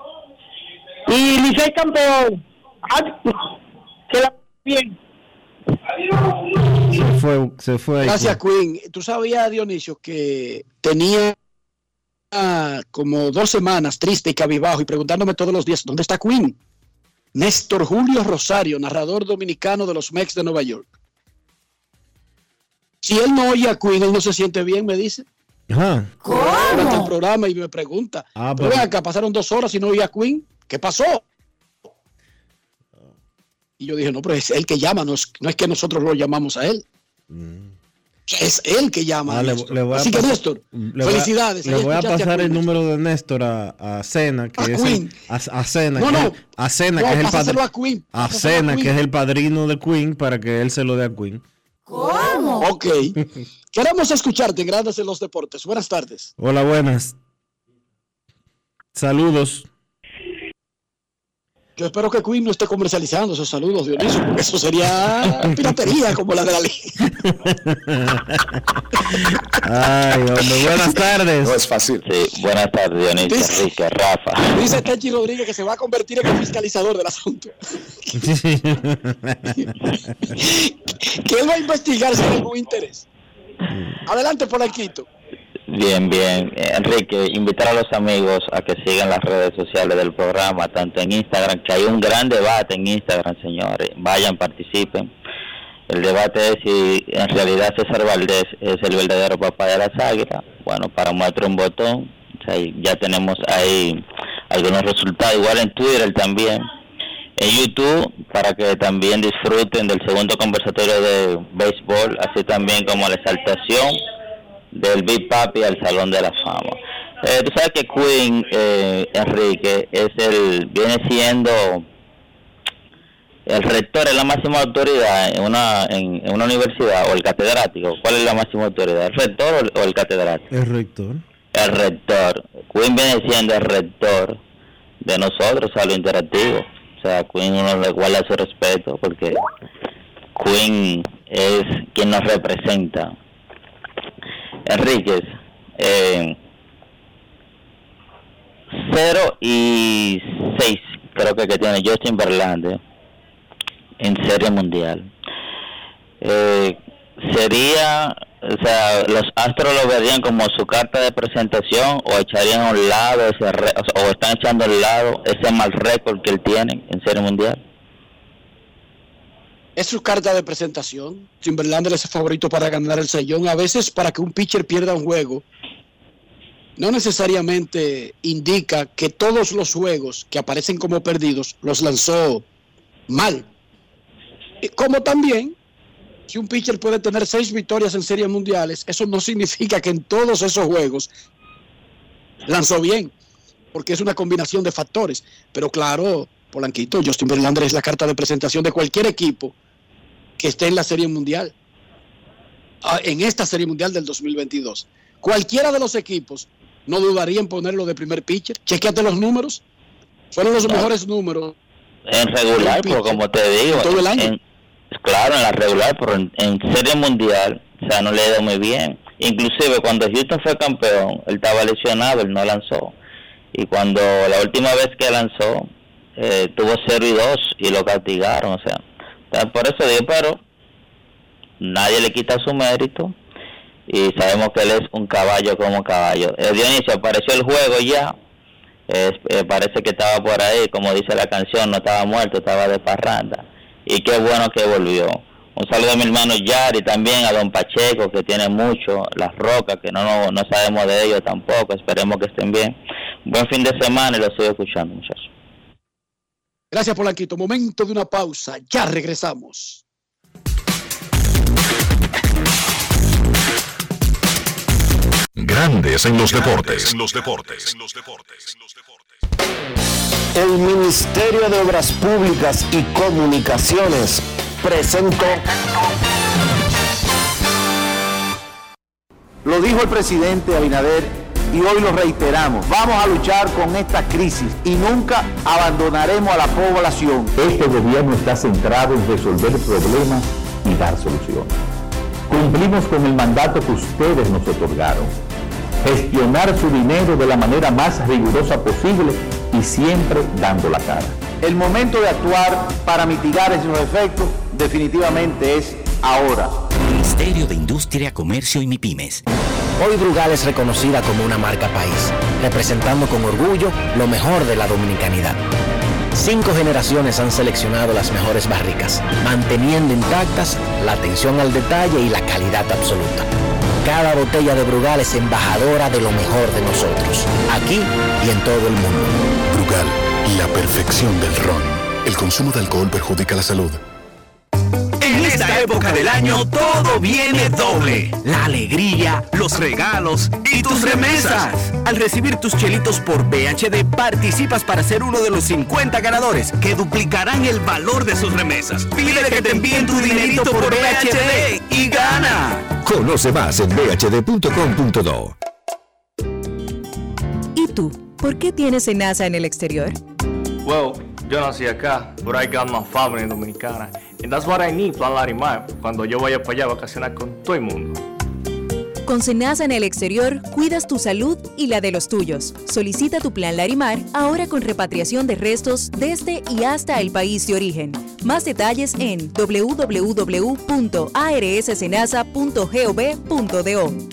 y Licey Campeón. Que la bien. Se fue, se fue. Gracias, Queen. Tú sabías, Dionisio, que tenía como dos semanas triste y cabizbajo y preguntándome todos los días, ¿dónde está Queen? Néstor Julio Rosario, narrador dominicano de los Mex de Nueva York. Si él no oye a Queen, él no se siente bien, me dice. Ajá. Durante el programa y me pregunta. Ah, pero acá, pasaron dos horas y no oía a Queen. ¿Qué pasó? Y yo dije, no, pero es él que llama, no es, no es que nosotros lo llamamos a él. Es él que llama. Ah, a le- Néstor. le voy a Así que pasar- Néstor, Le voy a- felicidades. Le voy a pasar el número de Néstor a, a Cena, que A es Queen. el, a, a Cena, No, que, no. es- a Cena, No, que es el padrino. a Cena, que es el padrino de Queen, para que él se lo dé a Queen. ¿Cómo? Ok. Queremos escucharte en Grandes en los Deportes. Buenas tardes. Hola, buenas. Saludos. Yo espero que Queen no esté comercializando esos saludos, Dionisio, porque eso sería piratería como la de la liga. Ay, hombre, buenas tardes. No es fácil. Sí, buenas tardes, Dionisio, Dice- Enrique, Rafa. Dice Techi Rodríguez que se va a convertir en el fiscalizador del asunto. Que él va a investigar si hay algún interés. Adelante, Polanquito. Bien, bien. Enrique, invitar a los amigos a que sigan las redes sociales del programa, tanto en Instagram, que hay un gran debate en Instagram, señores. Vayan, participen. El debate es si en realidad César Valdés es el verdadero papá de las águilas. Bueno, para muestra un botón. Ya tenemos ahí algunos resultados, igual en Twitter también. En YouTube, para que también disfruten del segundo conversatorio de béisbol, así también como la exaltación del Big Papi al Salón de la Fama. Eh, tú sabes que Queen, eh, Enrique, es el, viene siendo el rector, es la máxima autoridad en una, en, en una universidad, o el catedrático. ¿Cuál es la máxima autoridad? ¿El rector o el, o el catedrático? El rector. El rector. Queen viene siendo el rector de nosotros, a lo interactivo. O sea, Queen uno le guarda su respeto porque Queen es quien nos representa. Enríquez, eh, 0 y 6 creo que, que tiene Justin Verlander en Serie Mundial. Eh, sería, o sea, los Astros lo verían como su carta de presentación o echarían a un lado ese re- o, están echando al lado ese mal récord que él tiene en Serie Mundial. Es su carta de presentación. Timberlander es el favorito para ganar el sellón. A veces para que un pitcher pierda un juego, no necesariamente indica que todos los juegos que aparecen como perdidos los lanzó mal. Como también, si un pitcher puede tener seis victorias en series mundiales, eso no significa que en todos esos juegos lanzó bien, porque es una combinación de factores. Pero claro, Polanquito, Justin Verlander es la carta de presentación de cualquier equipo que esté en la Serie Mundial, ah, en esta Serie Mundial del 2022. Cualquiera de los equipos no dudaría en ponerlo de primer pitcher. Chequeate los números. Fueron los mejores números En regular, pero como te digo, todo el año. en- claro, en la regular, pero en, en Serie Mundial, o sea, no le ha ido muy bien. Inclusive cuando Houston fue campeón, él estaba lesionado, él no lanzó. Y cuando la última vez que lanzó, eh, tuvo 0 y 2 y lo castigaron, o sea. por eso digo, pero nadie le quita su mérito y sabemos que él es un caballo como caballo. Eh, Dionisio apareció el juego ya, eh, parece que estaba por ahí, como dice la canción, no estaba muerto, estaba de parranda. Y qué bueno que volvió. Un saludo a mi hermano Yari también, a don Pacheco, que tiene mucho, las rocas, que no, no, no sabemos de ellos tampoco, esperemos que estén bien. Buen fin de semana y los sigo escuchando, muchachos. Gracias, Polanquito. Momento de una pausa. Ya regresamos. Grandes en los deportes. En los deportes. El Ministerio de Obras Públicas y Comunicaciones presentó. Lo dijo el presidente Abinader y hoy lo reiteramos. Vamos a luchar con esta crisis y nunca abandonaremos a la población. Este gobierno está centrado en resolver problemas y dar soluciones. Cumplimos con el mandato que ustedes nos otorgaron. Gestionar su dinero de la manera más rigurosa posible y siempre dando la cara. El momento de actuar para mitigar esos efectos definitivamente es ahora. Ministerio de Industria, Comercio y MIPIMES. Hoy Brugal es reconocida como una marca país, representando con orgullo lo mejor de la dominicanidad. Cinco generaciones han seleccionado las mejores barricas, manteniendo intactas la atención al detalle y la calidad absoluta. Cada botella de Brugal es embajadora de lo mejor de nosotros, aquí y en todo el mundo. Brugal, la perfección del ron. El consumo de alcohol perjudica la salud. En esta época del año todo viene doble. La alegría, los regalos y tus remesas. Al recibir tus chelitos por BHD participas para ser uno de los 50 ganadores que duplicarán el valor de sus remesas. Pide que te envíen tu dinerito por BHD y gana. Conoce más en bhd.com.do. ¿Y tú? ¿Por qué tienes enaza en el exterior? Well, yo nací acá, but I got my family dominicana. And that's what I need, Plan Larimar, cuando yo vaya para allá a vacacionar con todo el mundo. Con Senasa en el exterior, cuidas tu salud y la de los tuyos. Solicita tu plan Larimar ahora con repatriación de restos desde y hasta el país de origen. Más detalles en www.arssenasa.gov.do.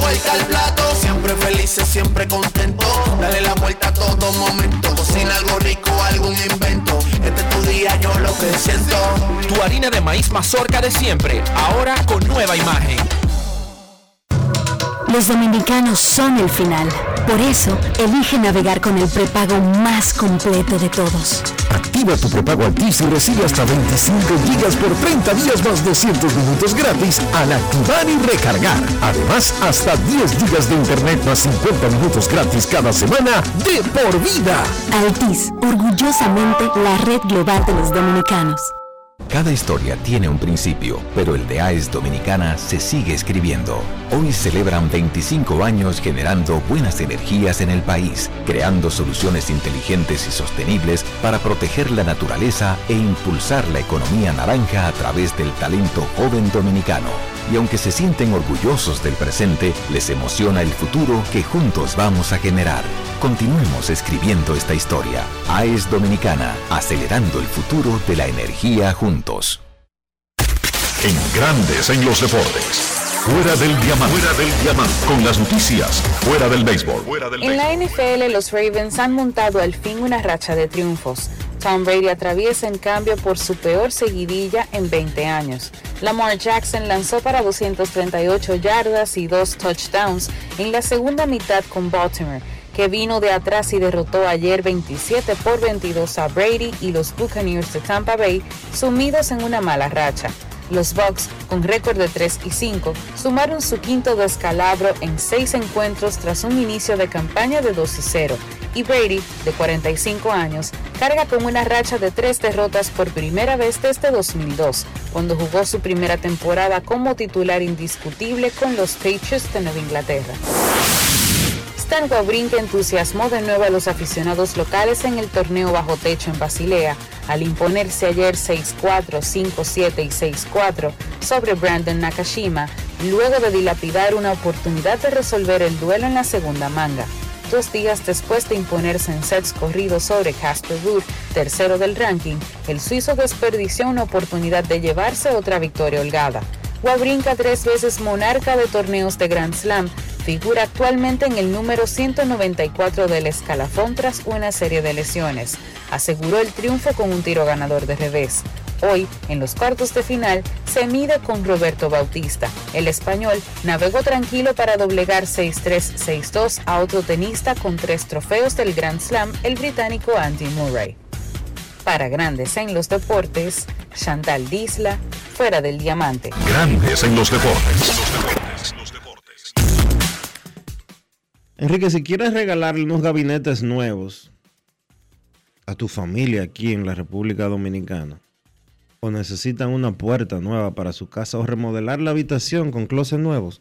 Vuelta al plato, siempre felices, siempre contento. Dale la vuelta a todo momento. Cocina algo rico, algún invento. Este es tu día, yo lo que siento. Tu harina de maíz mazorca de siempre, ahora con nueva imagen. Los dominicanos son el final. Por eso, elige navegar con el prepago más completo de todos. Activa tu prepago Altis y recibe hasta 25 gigas por 30 días más 200 minutos gratis al activar y recargar. Además, hasta 10 gigas de internet más 50 minutos gratis cada semana de por vida. Altis, orgullosamente la red global de los dominicanos. Cada historia tiene un principio, pero el de AES Dominicana se sigue escribiendo. Hoy celebran 25 años generando buenas energías en el país, creando soluciones inteligentes y sostenibles para proteger la naturaleza e impulsar la economía naranja a través del talento joven dominicano. Y aunque se sienten orgullosos del presente, les emociona el futuro que juntos vamos a generar. Continuemos escribiendo esta historia. AES Dominicana, acelerando el futuro de la energía juntos. En Grandes en los deportes. Fuera del diamante. Fuera del diamante. Con las noticias. Fuera del béisbol. Fuera del En la NFL, los Ravens han montado al fin una racha de triunfos. Tom Brady atraviesa en cambio por su peor seguidilla en 20 años. Lamar Jackson lanzó para 238 yardas y dos touchdowns en la segunda mitad con Baltimore, que vino de atrás y derrotó ayer 27 por 22 a Brady y los Buccaneers de Tampa Bay, sumidos en una mala racha. Los Bucks, con récord de 3 y 5, sumaron su quinto descalabro en seis encuentros tras un inicio de campaña de 2 y 0, y Brady, de 45 años, carga con una racha de tres derrotas por primera vez desde 2002, cuando jugó su primera temporada como titular indiscutible con los Patriots de Nueva Inglaterra. Wawrinka entusiasmó de nuevo a los aficionados locales en el torneo bajo techo en Basilea, al imponerse ayer 6-4, 5-7 y 6-4 sobre Brandon Nakashima, luego de dilapidar una oportunidad de resolver el duelo en la segunda manga. Dos días después de imponerse en sets corridos sobre Casper Ruud, tercero del ranking, el suizo desperdició una oportunidad de llevarse otra victoria holgada. Wawrinka, tres veces monarca de torneos de Grand Slam, figura actualmente en el número 194 del escalafón tras una serie de lesiones. Aseguró el triunfo con un tiro ganador de revés. Hoy, en los cuartos de final, se mide con Roberto Bautista. El español navegó tranquilo para doblegar 6-3-6-2 a otro tenista con tres trofeos del Grand Slam, el británico Andy Murray. Para Grandes en los Deportes, Chantal Disla, fuera del diamante. Grandes en los deportes. Enrique, si quieres regalarle unos gabinetes nuevos a tu familia aquí en la República Dominicana, o necesitan una puerta nueva para su casa o remodelar la habitación con closets nuevos,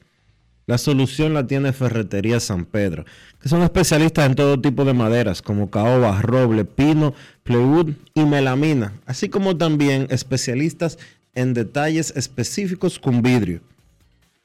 la solución la tiene Ferretería San Pedro, que son especialistas en todo tipo de maderas como caoba, roble, pino, plywood y melamina, así como también especialistas en detalles específicos con vidrio.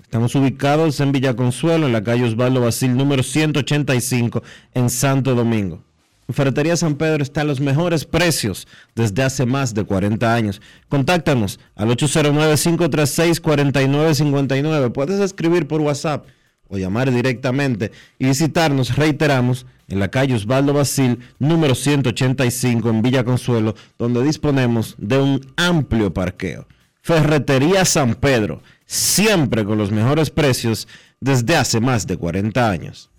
Estamos ubicados en Villaconsuelo, en la calle Osvaldo Basil, número 185, en Santo Domingo. En Ferretería San Pedro están los mejores precios desde hace más de 40 años. Contáctanos al 809-536-4959. Puedes escribir por WhatsApp o llamar directamente y visitarnos, reiteramos, en la calle Osvaldo Basil, número 185 en Villa Consuelo, donde disponemos de un amplio parqueo. Ferretería San Pedro, siempre con los mejores precios desde hace más de 40 años.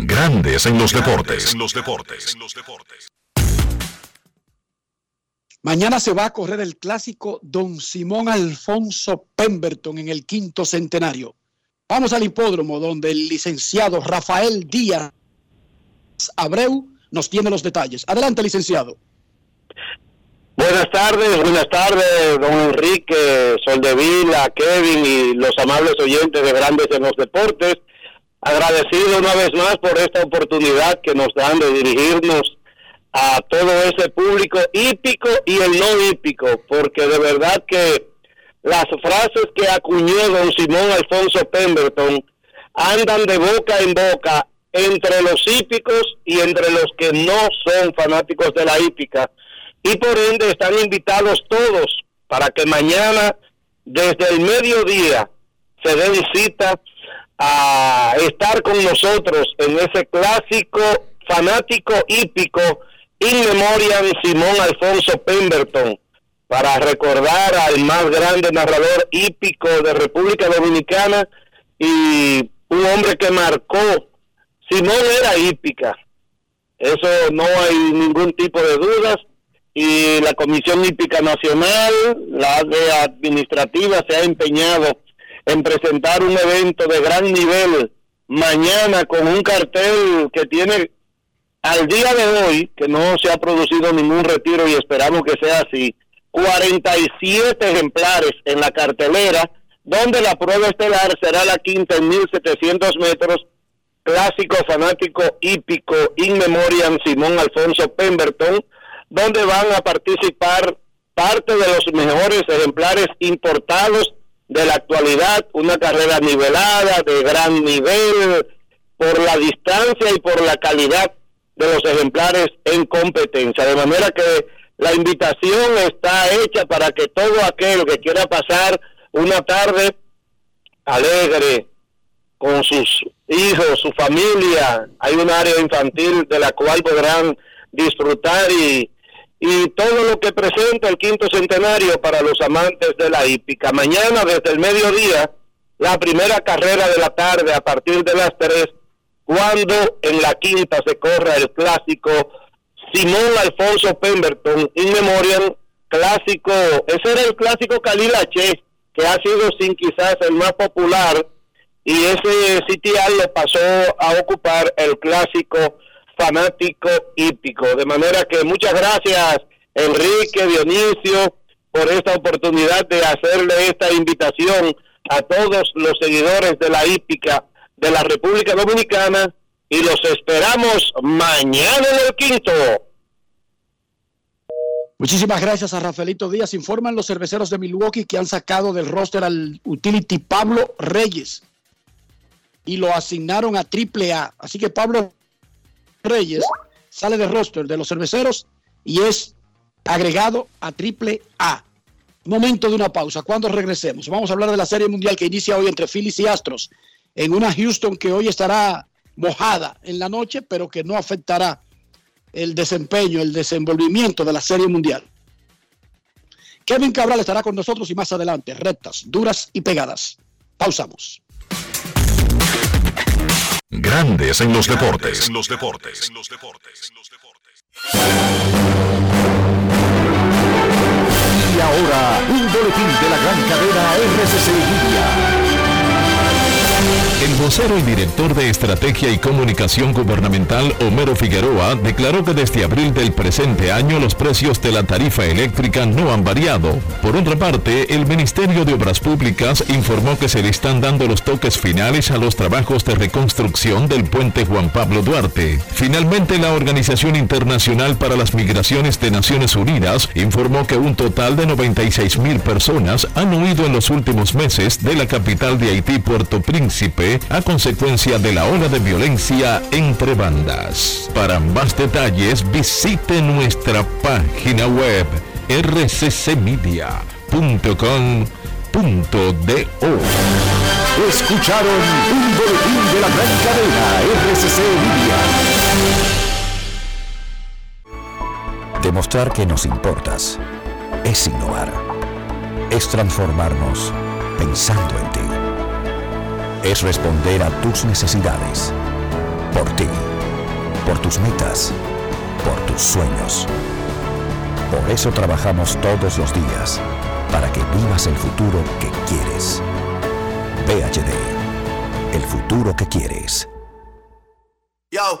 Grandes en los deportes. En los deportes. Mañana se va a correr el clásico Don Simón Alfonso Pemberton en el quinto centenario. Vamos al hipódromo donde el licenciado Rafael Díaz Abreu nos tiene los detalles. Adelante, licenciado. Buenas tardes, buenas tardes, don Enrique, Soldevila, Kevin y los amables oyentes de Grandes en los Deportes. Agradecido una vez más por esta oportunidad que nos dan de dirigirnos a todo ese público hípico y el no hípico, porque de verdad que las frases que acuñó don Simón Alfonso Pemberton andan de boca en boca entre los hípicos y entre los que no son fanáticos de la hípica. Y por ende están invitados todos para que mañana, desde el mediodía, se den cita a estar con nosotros en ese clásico fanático hípico in memoriam Simón Alfonso Pemberton para recordar al más grande narrador hípico de República Dominicana y un hombre que marcó. Simón era hípica eso no hay ningún tipo de dudas y la Comisión Hípica Nacional la de administrativa se ha empeñado en presentar un evento de gran nivel mañana con un cartel que tiene al día de hoy, que no se ha producido ningún retiro y esperamos que sea así, 47 ejemplares en la cartelera, donde la prueba estelar será la quinta en 1700 metros, clásico fanático hípico in memoriam Simón Alfonso Pemberton, donde van a participar parte de los mejores ejemplares importados de la actualidad, una carrera nivelada, de gran nivel, por la distancia y por la calidad de los ejemplares en competencia. De manera que la invitación está hecha para que todo aquel que quiera pasar una tarde alegre con sus hijos, su familia, hay un área infantil de la cual podrán disfrutar y y todo lo que presenta el quinto centenario para los amantes de la hípica. Mañana desde el mediodía, la primera carrera de la tarde a partir de las 3 cuando en la quinta se corra el clásico Simón Alfonso Pemberton in memoriam clásico, ese era el clásico Calilache que ha sido sin quizás el más popular y ese sitial lo pasó a ocupar el clásico fanático hípico. De manera que muchas gracias Enrique, Dionisio, por esta oportunidad de hacerle esta invitación a todos los seguidores de la hípica de la República Dominicana y los esperamos mañana en el quinto. Muchísimas gracias a Rafaelito Díaz. Informan los cerveceros de Milwaukee que han sacado del roster al utility Pablo Reyes y lo asignaron a Triple A. Así que Pablo Reyes sale del roster de los cerveceros y es agregado a Triple A. Momento de una pausa. Cuando regresemos, vamos a hablar de la Serie Mundial que inicia hoy entre Phillies y Astros en una Houston que hoy estará mojada en la noche, pero que no afectará el desempeño, el desenvolvimiento de la Serie Mundial. Kevin Cabral estará con nosotros y más adelante, rectas, duras y pegadas. Pausamos. Grandes en los deportes. En los deportes. En los deportes. Y ahora, un boletín de la gran cadena RCC Libia. El vocero y director de Estrategia y Comunicación Gubernamental, Homero Figueroa, declaró que desde abril del presente año los precios de la tarifa eléctrica no han variado. Por otra parte, el Ministerio de Obras Públicas informó que se le están dando los toques finales a los trabajos de reconstrucción del puente Juan Pablo Duarte. Finalmente, la Organización Internacional para las Migraciones de Naciones Unidas informó que un total de 96 mil personas han huido en los últimos meses de la capital de Haití, Puerto Príncipe, a consecuencia de la ola de violencia entre bandas. Para más detalles visite nuestra página web rccmedia.com.do. Escucharon un boletín de la gran cadena RCC Media. Demostrar que nos importas es innovar. Es transformarnos pensando en ti es responder a tus necesidades. Por ti, por tus metas, por tus sueños. Por eso trabajamos todos los días, para que vivas el futuro que quieres. VHD, el futuro que quieres. Yo,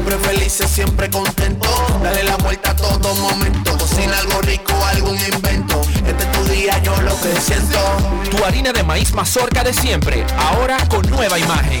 siempre felices, siempre contento. Dale la vuelta a todo momento, cocina algo rico, algún invento. Este es tu día, yo lo que siento. Tu harina de maíz mazorca de siempre, ahora con nueva imagen.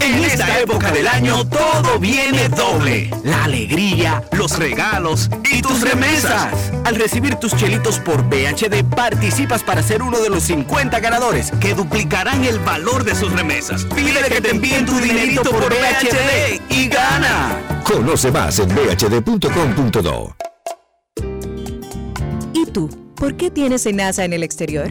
En esta época del año todo viene doble. La alegría, los regalos y tus remesas. Al recibir tus chelitos por BHD participas para ser uno de los 50 ganadores que duplicarán el valor de sus remesas. Pide que te envíen tu dinerito por BHD y gana. Conoce más en bhd.com.do. ¿Y tú? ¿Por qué tienes NASA en el exterior?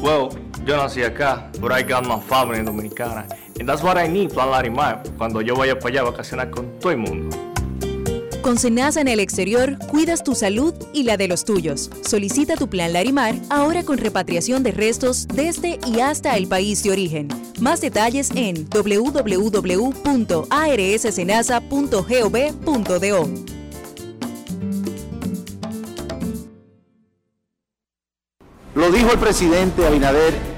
Well, yo nací acá, but I got my family dominicana. And that's what I need, Plan Larimar, cuando yo vaya para allá a vacacionar con todo el mundo. Con Senasa en el exterior, cuidas tu salud y la de los tuyos. Solicita tu plan Larimar ahora con repatriación de restos desde y hasta el país de origen. Más detalles en www.arssenasa.gov.do. Lo dijo el presidente Abinader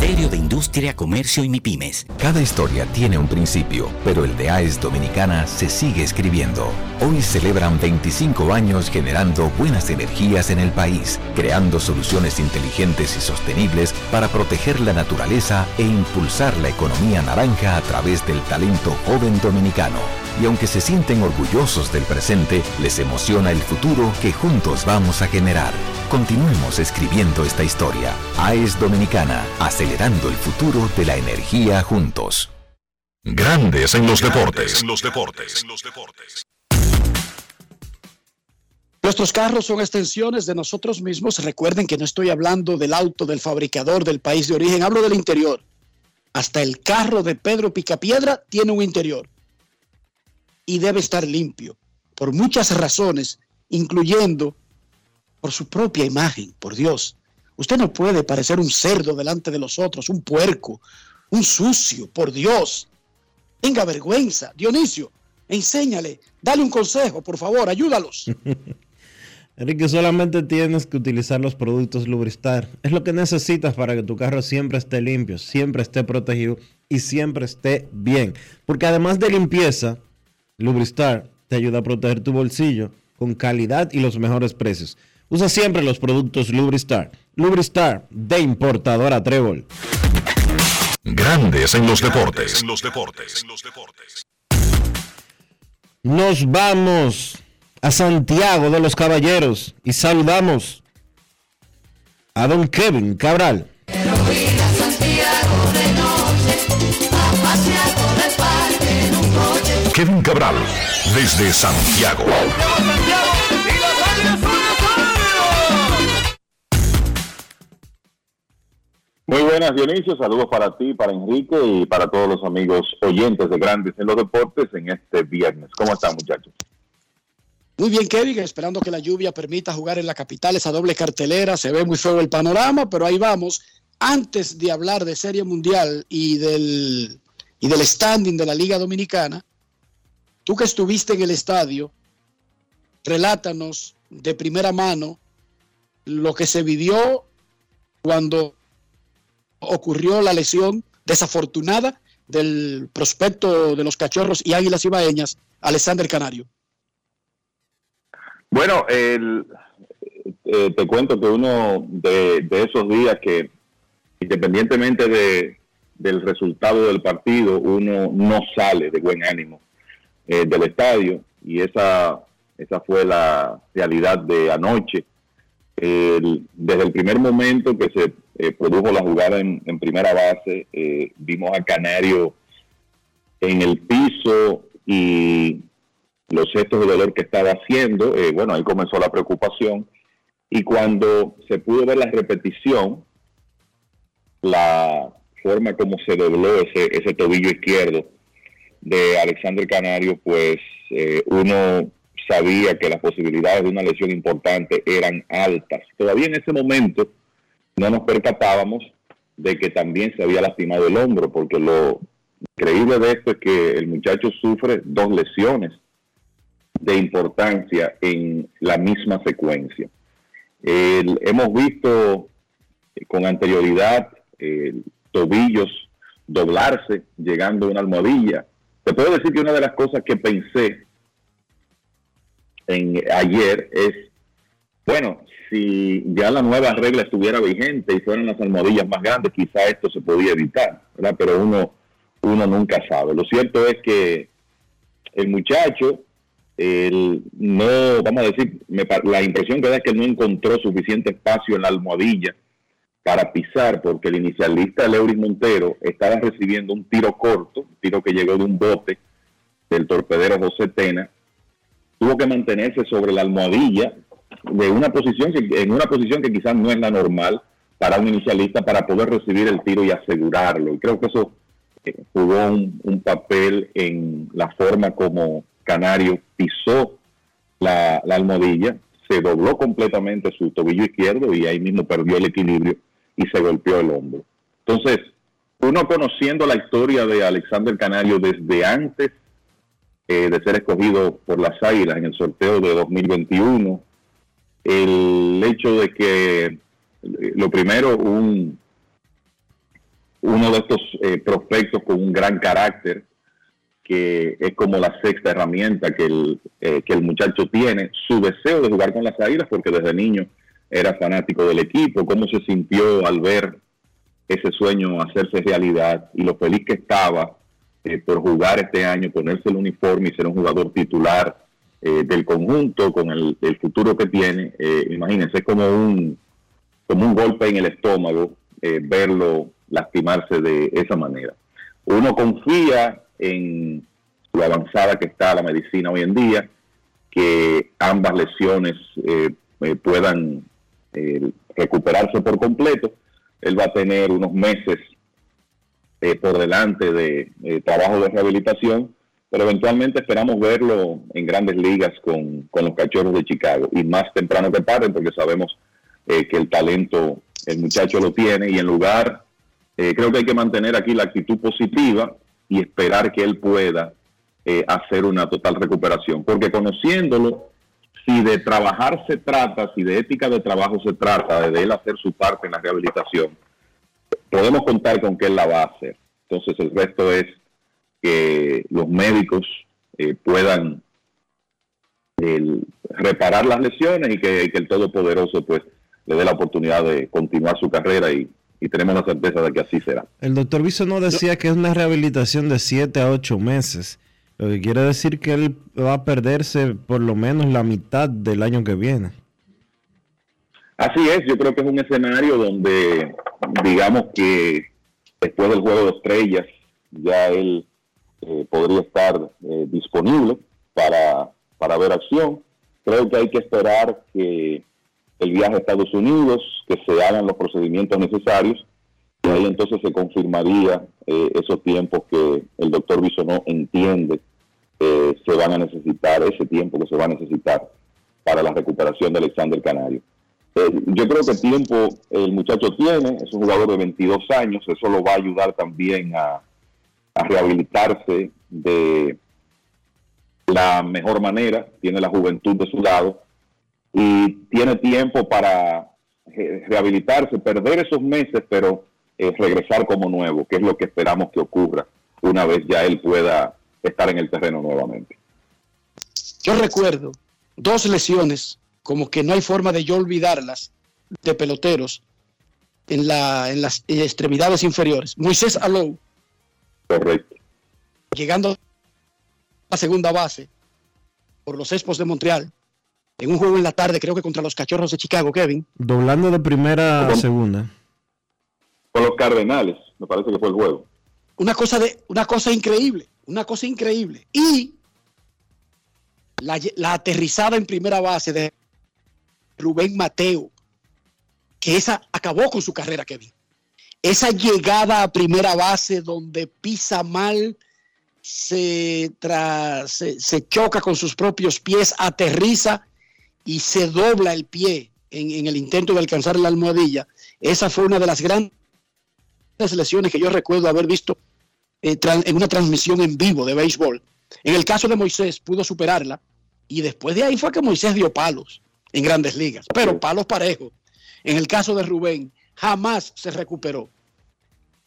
De Industria, Comercio y MIPIMES. Cada historia tiene un principio, pero el de AES Dominicana se sigue escribiendo. Hoy celebran 25 años generando buenas energías en el país, creando soluciones inteligentes y sostenibles para proteger la naturaleza e impulsar la economía naranja a través del talento joven dominicano. Y aunque se sienten orgullosos del presente, les emociona el futuro que juntos vamos a generar. Continuemos escribiendo esta historia. AES Dominicana, acelerando el futuro de la energía juntos. Grandes en los deportes. En los deportes. Nuestros carros son extensiones de nosotros mismos. Recuerden que no estoy hablando del auto del fabricador del país de origen, hablo del interior. Hasta el carro de Pedro Picapiedra tiene un interior y debe estar limpio por muchas razones, incluyendo por su propia imagen, por Dios. Usted no puede parecer un cerdo delante de los otros, un puerco, un sucio, por Dios. Tenga vergüenza. Dionisio, enséñale, dale un consejo, por favor, ayúdalos. Enrique, solamente tienes que utilizar los productos Lubristar. Es lo que necesitas para que tu carro siempre esté limpio, siempre esté protegido y siempre esté bien. Porque además de limpieza, Lubristar te ayuda a proteger tu bolsillo con calidad y los mejores precios. Usa siempre los productos Lubristar. Lubristar de importadora Trébol. Grandes en los deportes. En los deportes. Nos vamos a Santiago de los Caballeros y saludamos a don Kevin Cabral. Kevin Cabral, desde Santiago. Muy buenas, Dionisio. Saludos para ti, para Enrique y para todos los amigos oyentes de Grandes en los Deportes en este viernes. ¿Cómo están, muchachos? Muy bien, Kevin, esperando que la lluvia permita jugar en la capital esa doble cartelera. Se ve muy feo el panorama, pero ahí vamos. Antes de hablar de Serie Mundial y del, y del standing de la Liga Dominicana, tú que estuviste en el estadio, relátanos de primera mano lo que se vivió cuando ocurrió la lesión desafortunada del prospecto de los cachorros y águilas ibaeñas, Alexander Canario. Bueno, el, eh, te cuento que uno de, esos días que, independientemente de, del resultado del partido, uno no sale de buen ánimo eh, del estadio y esa, esa fue la realidad de anoche. desde el primer momento que se eh, produjo la jugada en, primera base, eh, vimos a Canario en el piso y los gestos de dolor que estaba haciendo, eh, bueno, ahí comenzó la preocupación y cuando se pudo ver la repetición, la forma como se dobló ese, ese tobillo izquierdo de Alexander Canario, pues uno sabía que las posibilidades de una lesión importante eran altas. Todavía en ese momento no nos percatábamos de que también se había lastimado el hombro, porque lo increíble de esto es que el muchacho sufre dos lesiones de importancia en la misma secuencia. hemos visto con anterioridad tobillos doblarse llegando a una almohadilla. Te puedo decir que una de las cosas que pensé en ayer es, bueno, si ya la nueva regla estuviera vigente y fueran las almohadillas más grandes, quizá esto se podía evitar, ¿verdad? Pero uno, uno nunca sabe. Lo cierto es que el muchacho, no, vamos a decir, la impresión que da es que no encontró suficiente espacio en la almohadilla para pisar, porque el inicialista Leuris Montero estaba recibiendo un tiro corto, un tiro que llegó de un bote del torpedero José Tena, tuvo que mantenerse sobre la almohadilla de una posición que, en una posición que quizás no es la normal para un inicialista para poder recibir el tiro y asegurarlo. Y creo que eso eh, jugó un, papel en la forma como Canario pisó la almohadilla, se dobló completamente su tobillo izquierdo y ahí mismo perdió el equilibrio y se golpeó el hombro. Entonces, uno conociendo la historia de Alexander Canario desde antes eh, de ser escogido por las Águilas en el sorteo de 2021, el hecho de que, eh, lo primero, un, uno de estos eh, prospectos con un gran carácter, que es como la sexta herramienta que el, que el muchacho tiene, su deseo de jugar con las Águilas, porque desde niño era fanático del equipo, cómo se sintió al ver ese sueño hacerse realidad y lo feliz que estaba eh, por jugar este año, ponerse el uniforme y ser un jugador titular eh, del conjunto con el, futuro que tiene. Eh, imagínense, es como un, como un golpe en el estómago eh, verlo lastimarse de esa manera. Uno confía en lo avanzada que está la medicina hoy en día, que ambas lesiones eh, puedan eh, recuperarse por completo. Él va a tener unos meses eh, por delante de eh, trabajo de rehabilitación, pero eventualmente esperamos verlo en grandes ligas con, con los cachorros de Chicago y más temprano que tarde porque sabemos eh, que el talento el muchacho lo tiene y en lugar, eh, creo que hay que mantener aquí la actitud positiva y esperar que él pueda hacer una total recuperación, porque conociéndolo, si de trabajar se trata, si de ética de trabajo se trata, de él hacer su parte en la rehabilitación, podemos contar con que él la va a hacer. Entonces el resto es que los médicos eh, puedan reparar las lesiones y que, el Todopoderoso pues le dé la oportunidad de continuar su carrera y, tenemos la certeza de que así será. El doctor Viso no decía que es una rehabilitación de 7 a 8 meses, lo que quiere decir que él va a perderse por lo menos la mitad del año que viene. Así es, yo creo que es un escenario donde digamos que después del juego de estrellas ya él eh, podría estar eh, disponible para, para ver acción. Creo que hay que esperar que el viaje a Estados Unidos, que se hagan los procedimientos necesarios, y ahí entonces se confirmaría eh, esos tiempos que el doctor Bisonó entiende eh, se van a necesitar, ese tiempo que se va a necesitar para la recuperación de Alexander Canario. Eh, yo creo que tiempo el muchacho tiene, es un jugador de 22 años, eso lo va a ayudar también a, a rehabilitarse de la mejor manera, tiene la juventud de su lado y tiene tiempo para rehabilitarse, perder esos meses, pero eh, regresar como nuevo, que es lo que esperamos que ocurra una vez ya él pueda estar en el terreno nuevamente. Yo recuerdo dos lesiones, como que no hay forma de yo olvidarlas, de peloteros en, la, en las extremidades inferiores. Moisés Alou. Correcto. Llegando a la segunda base por los Expos de Montreal en un juego en la tarde, creo que contra los Cachorros de Chicago, Kevin. Doblando de primera a segunda. Con los Cardenales, me parece que fue el juego. Una cosa, de, una cosa increíble, una cosa increíble. Y la, la aterrizada en primera base de Rubén Mateo, que esa acabó con su carrera, Kevin. Esa llegada a primera base donde pisa mal, se, tra, se, se, choca con sus propios pies, aterriza y se dobla el pie en, en, el intento de alcanzar la almohadilla. Esa fue una de las grandes lesiones que yo recuerdo haber visto eh, en una transmisión en vivo de béisbol. En el caso de Moisés pudo superarla y después de ahí fue que Moisés dio palos en grandes ligas, pero palos parejos. En el caso de Rubén, jamás se recuperó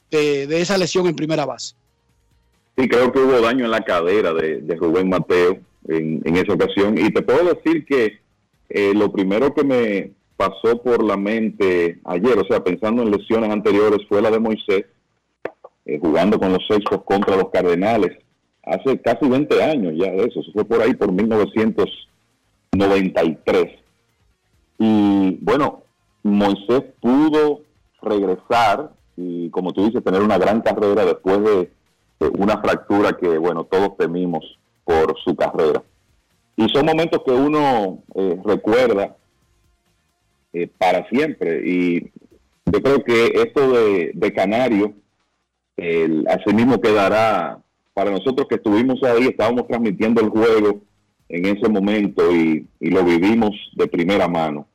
de, de esa lesión en primera base. Sí, creo que hubo daño en la cadera de, de Rubén Mateo en, en, esa ocasión. Y te puedo decir que eh, lo primero que me pasó por la mente ayer, o sea, pensando en lesiones anteriores, fue la de Moisés, eh, jugando con los Sexos contra los Cardenales, hace casi 20 años ya de eso, eso fue por ahí por 1993. Y bueno, Moisés pudo regresar y, como tú dices, tener una gran carrera después de, una fractura que, bueno, todos temimos por su carrera. Y son momentos que uno eh, recuerda eh, para siempre. Y yo creo que esto de, de, Canario El, así mismo quedará para nosotros que estuvimos ahí, estábamos transmitiendo el juego en ese momento y, lo vivimos de primera mano.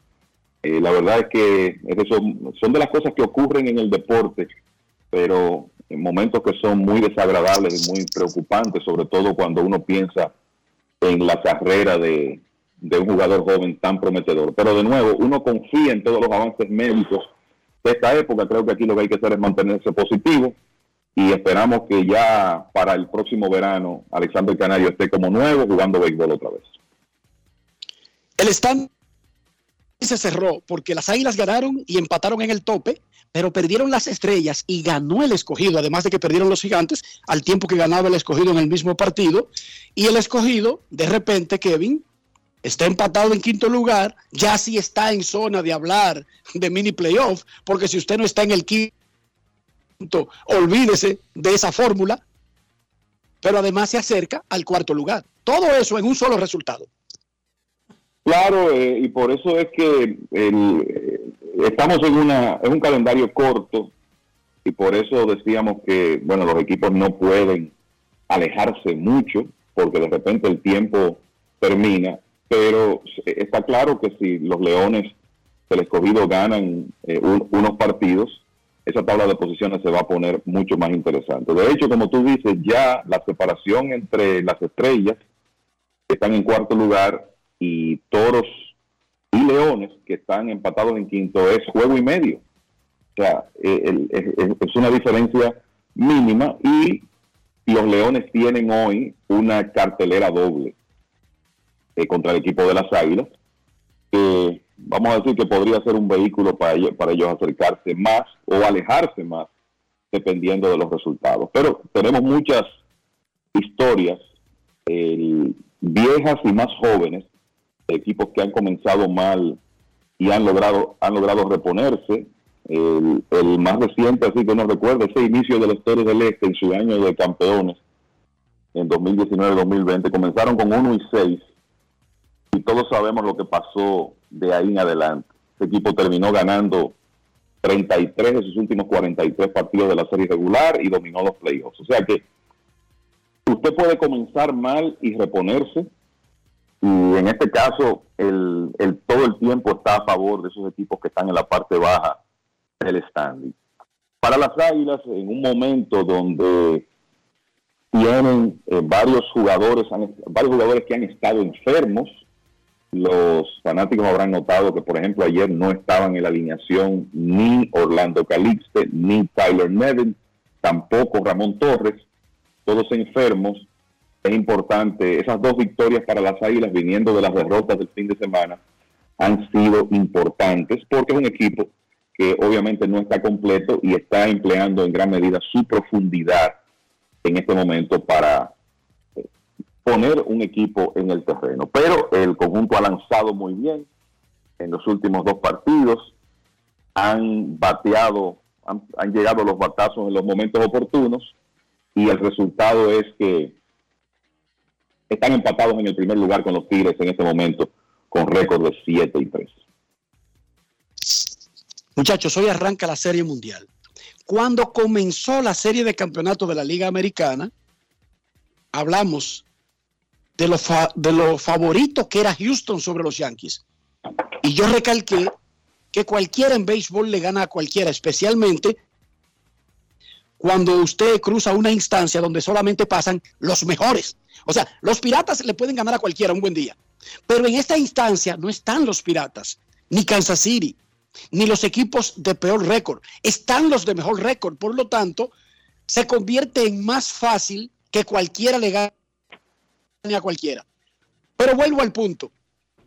Eh, la verdad es que son, son de las cosas que ocurren en el deporte, pero en momentos que son muy desagradables y muy preocupantes, sobre todo cuando uno piensa en la carrera de, de un jugador joven tan prometedor. Pero de nuevo, uno confía en todos los avances médicos de esta época. Creo que aquí lo que hay que hacer es mantenerse positivo y esperamos que ya para el próximo verano Alexander Canario esté como nuevo jugando béisbol otra vez. El stand se cerró porque las Águilas ganaron y empataron en el tope, pero perdieron las estrellas y ganó el escogido, además de que perdieron los gigantes al tiempo que ganaba el escogido en el mismo partido. Y el escogido, de repente, Kevin, está empatado en quinto lugar, ya sí está en zona de hablar de mini playoff, porque si usted no está en el quinto, olvídese de esa fórmula, pero además se acerca al cuarto lugar. Todo eso en un solo resultado. Claro, eh, y por eso es que eh, estamos en, una, en un calendario corto y por eso decíamos que, bueno, los equipos no pueden alejarse mucho porque de repente el tiempo termina pero está claro que si los Leones del escogido ganan eh, unos partidos, esa tabla de posiciones se va a poner mucho más interesante. De hecho, como tú dices, ya la separación entre las estrellas que están en cuarto lugar y toros y leones que están empatados en quinto es juego y medio. O sea, eh, es una diferencia mínima y los leones tienen hoy una cartelera doble eh, contra el equipo de las Águilas, vamos a decir que podría ser un vehículo para ellos, para ellos acercarse más o alejarse más, dependiendo de los resultados. Pero tenemos muchas historias viejas y más jóvenes, equipos que han comenzado mal y han logrado, han logrado reponerse. El, más reciente, así que no recuerdo, ese inicio de los Toros del Este en su año de campeones en 2019-2020, comenzaron con 1 y 6 y todos sabemos lo que pasó de ahí en adelante. Este equipo terminó ganando 33 de sus últimos 43 partidos de la serie regular y dominó los playoffs. O sea que usted puede comenzar mal y reponerse. Y en este caso, el, todo el tiempo está a favor de esos equipos que están en la parte baja del standing. Para las Águilas, en un momento donde tienen eh, varios jugadores, varios jugadores que han estado enfermos, los fanáticos habrán notado que, por ejemplo, ayer no estaban en la alineación ni Orlando Calixte, ni Tyler Nevin, tampoco Ramón Torres, todos enfermos. Es importante, esas dos victorias para las Águilas viniendo de las derrotas del fin de semana han sido importantes porque es un equipo que obviamente no está completo y está empleando en gran medida su profundidad en este momento para poner un equipo en el terreno. Pero el conjunto ha lanzado muy bien en los últimos dos partidos, han bateado, han, llegado los batazos en los momentos oportunos y el resultado es que están empatados en el primer lugar con los Tigres en este momento con récord de 7 y 3. Muchachos, hoy arranca la Serie Mundial. Cuando comenzó la serie de campeonato de la Liga Americana, hablamos de lo, de favorito que era Houston sobre los Yankees. Y yo recalqué que cualquiera en béisbol le gana a cualquiera, especialmente cuando usted cruza una instancia donde solamente pasan los mejores. O sea, los piratas le pueden ganar a cualquiera un buen día. Pero en esta instancia no están los piratas, ni Kansas City, ni los equipos de peor récord. Están los de mejor récord. Por lo tanto, se convierte en más fácil que cualquiera le gane a cualquiera. Pero vuelvo al punto.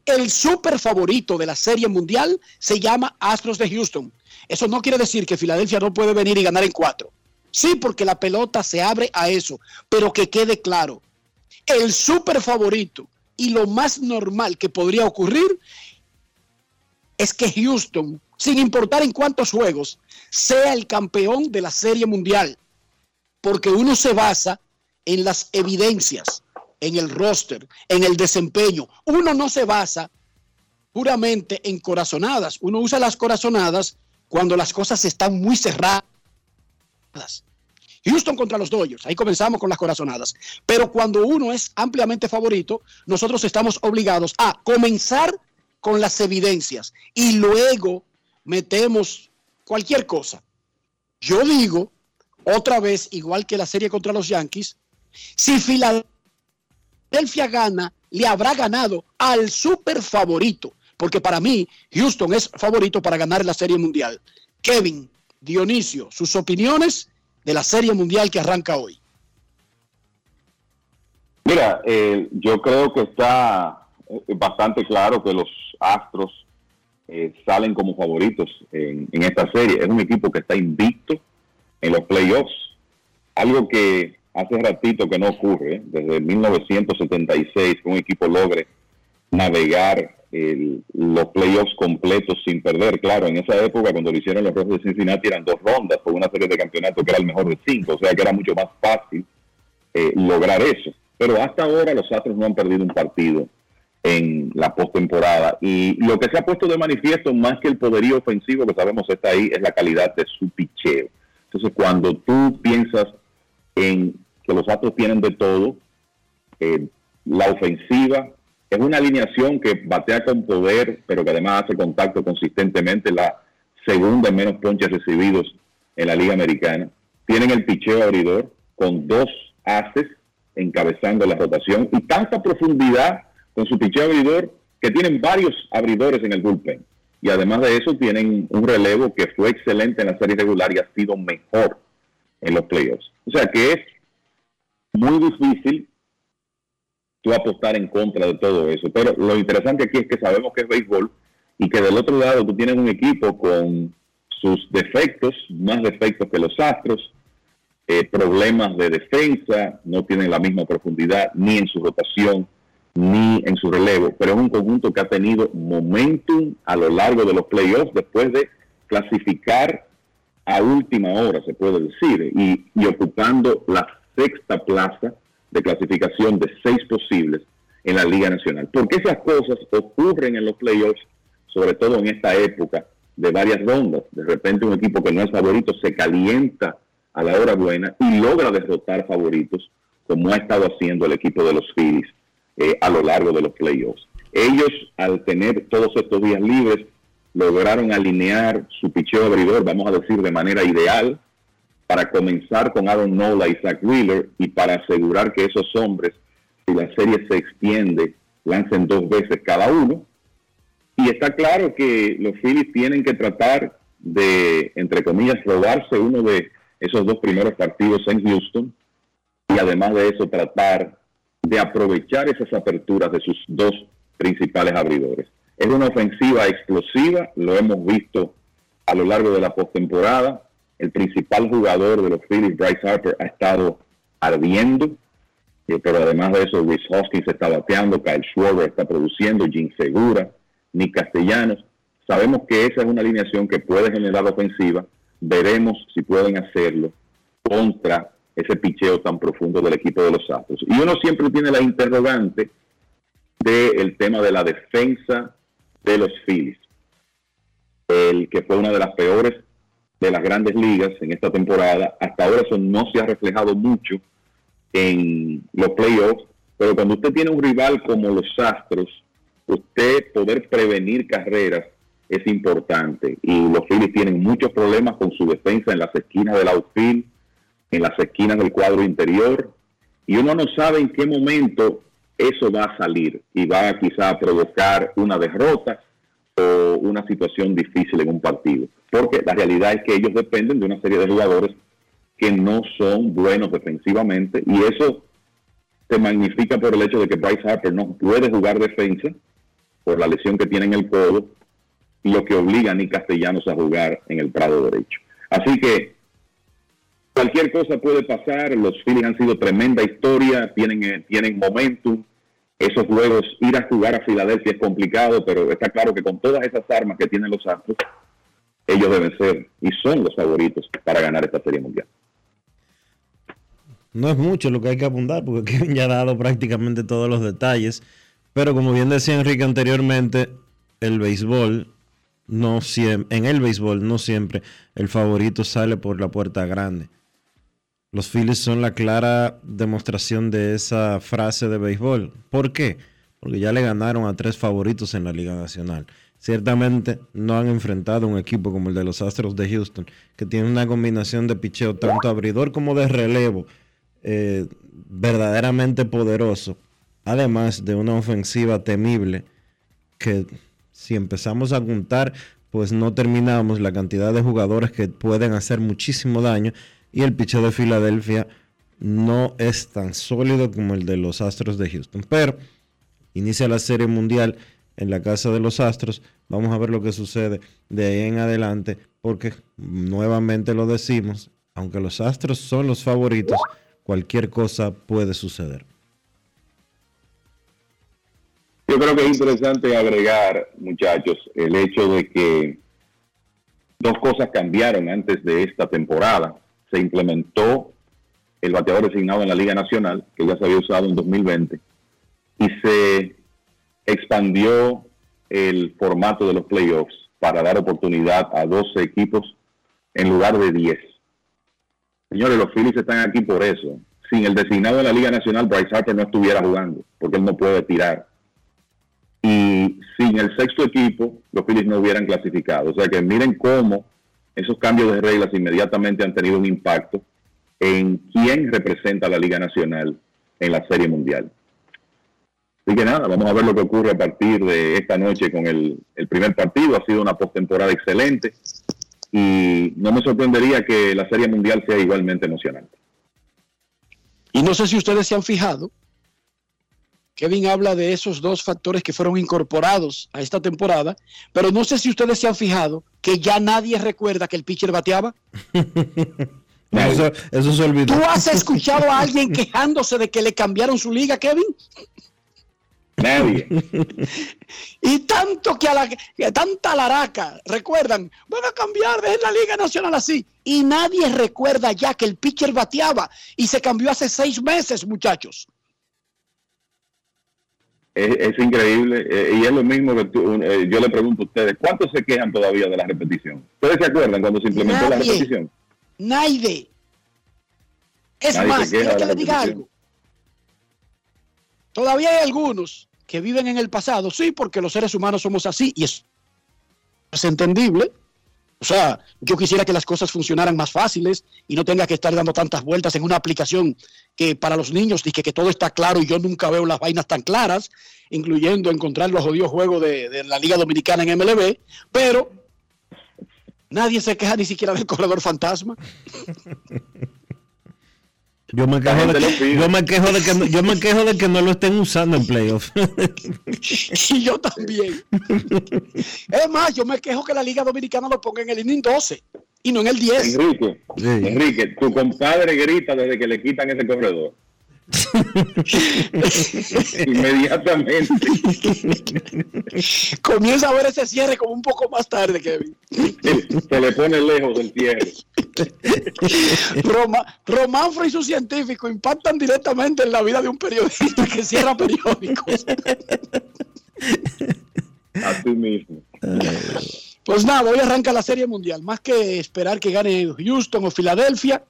El super favorito de la Serie Mundial se llama Astros de Houston. Eso no quiere decir que Filadelfia no puede venir y ganar en cuatro. Sí, porque la pelota se abre a eso, pero que quede claro. El super favorito y lo más normal que podría ocurrir es que Houston, sin importar en cuántos juegos, sea el campeón de la Serie Mundial, porque uno se basa en las evidencias en el roster, en el desempeño. Uno no se basa puramente en corazonadas. Uno usa las corazonadas cuando las cosas están muy cerradas. Houston contra los Dodgers, ahí comenzamos con las corazonadas. Pero cuando uno es ampliamente favorito, nosotros estamos obligados a comenzar con las evidencias y luego metemos cualquier cosa. Yo digo, otra vez, igual que la serie contra los Yankees, si Filadelfia gana, le habrá ganado al super favorito, porque para mí Houston es favorito para ganar la serie mundial. Kevin, Dionisio, sus opiniones de la serie mundial que arranca hoy. Mira, eh, yo creo que está eh, bastante claro que los Astros eh, salen como favoritos en, esta serie. Es un equipo que está invicto en los playoffs, algo que hace ratito que no ocurre, desde 1976 que un equipo logre navegar los playoffs completos sin perder. Claro, en esa época cuando lo hicieron los Rojos de Cincinnati eran dos rondas por una serie de campeonatos que era el mejor de cinco, o sea que era mucho más fácil eh, lograr eso. Pero hasta ahora los Astros no han perdido un partido en la postemporada. Y lo que se ha puesto de manifiesto, más que el poderío ofensivo que sabemos está ahí, es la calidad de su picheo. Entonces, cuando tú piensas que los Astros tienen de todo, eh, la ofensiva es una alineación que batea con poder, pero que además hace contacto consistentemente, la segunda en menos ponches recibidos en la Liga Americana. Tienen el picheo abridor con dos haces encabezando la rotación y tanta profundidad con su picheo abridor, que tienen varios abridores en el bullpen. Y además de eso tienen un relevo que fue excelente en la serie regular y ha sido mejor en los playoffs. O sea que es muy difícil tú apostar en contra de todo eso. Pero lo interesante aquí es que sabemos que es béisbol y que del otro lado tú tienes un equipo con sus defectos, más defectos que los Astros, eh, problemas de defensa, no tienen la misma profundidad ni en su rotación ni en su relevo, pero es un conjunto que ha tenido momentum a lo largo de los playoffs después de clasificar a última hora, se puede decir, y, y ocupando la sexta plaza de clasificación de seis posibles en la Liga Nacional. Porque esas cosas ocurren en los playoffs, sobre todo en esta época de varias rondas. De repente un equipo que no es favorito se calienta a la hora buena y logra derrotar favoritos, como ha estado haciendo el equipo de los Phillies eh, a lo largo de los playoffs. Ellos, al tener todos estos días libres, lograron alinear su picheo abridor, vamos a decir, de manera ideal, para comenzar con Aaron Nola y Zach Wheeler y para asegurar que esos hombres, si la serie se extiende, lancen dos veces cada uno. Y está claro que los Phillies tienen que tratar de, entre comillas, robarse uno de esos dos primeros partidos en Houston y además de eso tratar de aprovechar esas aperturas de sus dos principales abridores. Es una ofensiva explosiva, lo hemos visto a lo largo de la postemporada. El principal jugador de los Phillies, Bryce Harper, ha estado ardiendo, eh, pero además de eso, Rhys Hoskins está bateando, Kyle Schwarber está produciendo, Jim Segura, Nick Castellanos. Sabemos que esa es una alineación que puede generar ofensiva. Veremos si pueden hacerlo contra ese picheo tan profundo del equipo de los Astros. Y uno siempre tiene la interrogante del tema de la defensa de los Phillies, el que fue una de las peores de las grandes ligas en esta temporada. Hasta ahora eso no se ha reflejado mucho en los playoffs, pero cuando usted tiene un rival como los Astros, usted poder prevenir carreras es importante. Y los Phillies tienen muchos problemas con su defensa en las esquinas del outfield en las esquinas del cuadro interior y uno no sabe en qué momento eso va a salir y va quizá a provocar una derrota o una situación difícil en un partido. Porque la realidad es que ellos dependen de una serie de jugadores que no son buenos defensivamente y eso se magnifica por el hecho de que Bryce Harper no puede jugar defensa por la lesión que tiene en el codo lo que obliga a Nick Castellanos a jugar en el prado derecho. Así que cualquier cosa puede pasar. Los Phillies han sido tremenda historia, tienen, eh, tienen momentum. Esos juegos, ir a jugar a Filadelfia es complicado, pero está claro que con todas esas armas que tienen los Astros, ellos deben ser y son los favoritos para ganar esta Serie Mundial. No es mucho lo que hay que apuntar, porque Kevin ya ha dado prácticamente todos los detalles. Pero como bien decía Enrique anteriormente, el béisbol no siempre, en el béisbol no siempre el favorito sale por la puerta grande los Phillies son la clara demostración de esa frase de béisbol. ¿Por qué? Porque ya le ganaron a tres favoritos en la Liga Nacional. Ciertamente no han enfrentado un equipo como el de los Astros de Houston, que tiene una combinación de picheo tanto abridor como de relevo eh, verdaderamente poderoso, además de una ofensiva temible que si empezamos a contar, pues no terminamos la cantidad de jugadores que pueden hacer muchísimo daño y el picheo de Filadelfia no es tan sólido como el de los Astros de Houston. Pero inicia la serie mundial en la casa de los Astros. Vamos a ver lo que sucede de ahí en adelante, porque nuevamente lo decimos, aunque los Astros son los favoritos, cualquier cosa puede suceder. Yo creo que es interesante agregar, muchachos, el hecho de que dos cosas cambiaron antes de esta temporada. Se implementó el bateador designado en la Liga Nacional, que ya se había usado en 2020, y se expandió el formato de los playoffs para dar oportunidad a 12 equipos en lugar de 10. Señores, los Phillies están aquí por eso. Sin el designado en la Liga Nacional, Bryce Harper no estuviera jugando, porque él no puede tirar y sin el sexto equipo los Phillies no hubieran clasificado. O sea que miren cómo esos cambios de reglas inmediatamente han tenido un impacto en quién representa a la Liga Nacional en la Serie Mundial. Así que nada, vamos a ver lo que ocurre a partir de esta noche con el, el primer partido. Ha sido una postemporada excelente y no me sorprendería que la Serie Mundial sea igualmente emocionante. Y no sé si ustedes se han fijado, Kevin habla de esos dos factores que fueron incorporados a esta temporada, pero no sé si ustedes se han fijado que ya nadie recuerda que el pitcher bateaba. eso, se olvidó. ¿Tú has escuchado a alguien quejándose de que le cambiaron su liga, Kevin? Nadie. y tanto que a la que tanta laraca, recuerdan, van a cambiar, de la Liga Nacional así. Y nadie recuerda ya que el pitcher bateaba y se cambió hace seis meses, muchachos es, increíble eh, y es lo mismo que eh, yo le pregunto a ustedes, ¿cuántos se quejan todavía de la repetición? ¿Ustedes se acuerdan cuando se implementó la repetición? Nadie. Es más, quiero que les diga algo. Todavía hay algunos que viven en el pasado, sí, porque los seres humanos somos así y es entendible. O sea, yo quisiera que las cosas funcionaran más fáciles y no tenga que estar dando tantas vueltas en una aplicación que para los niños dice que todo está claro y yo nunca veo las vainas tan claras, incluyendo encontrar los jodidos juegos de, de la Liga Dominicana en MLB, pero nadie se queja ni siquiera del corredor fantasma. Yo me, quejo de que, yo, me quejo de que, no, yo me quejo de que no lo estén usando en playoffs. y yo también. Es más, yo me quejo que la Liga Dominicana lo ponga en el inning 12 y no en el 10. Enrique, Enrique, tu compadre grita desde que le quitan ese corredor. Inmediatamente. Comienza a ver ese cierre como un poco más tarde, Kevin. Se le pone lejos del cierre. Roma, Romanfro y sus científicos impactan directamente en la vida de un periodista que cierra periódicos. Así mismo. Pues nada, hoy arranca la Serie Mundial. Más que esperar que gane Houston o Filadelfia,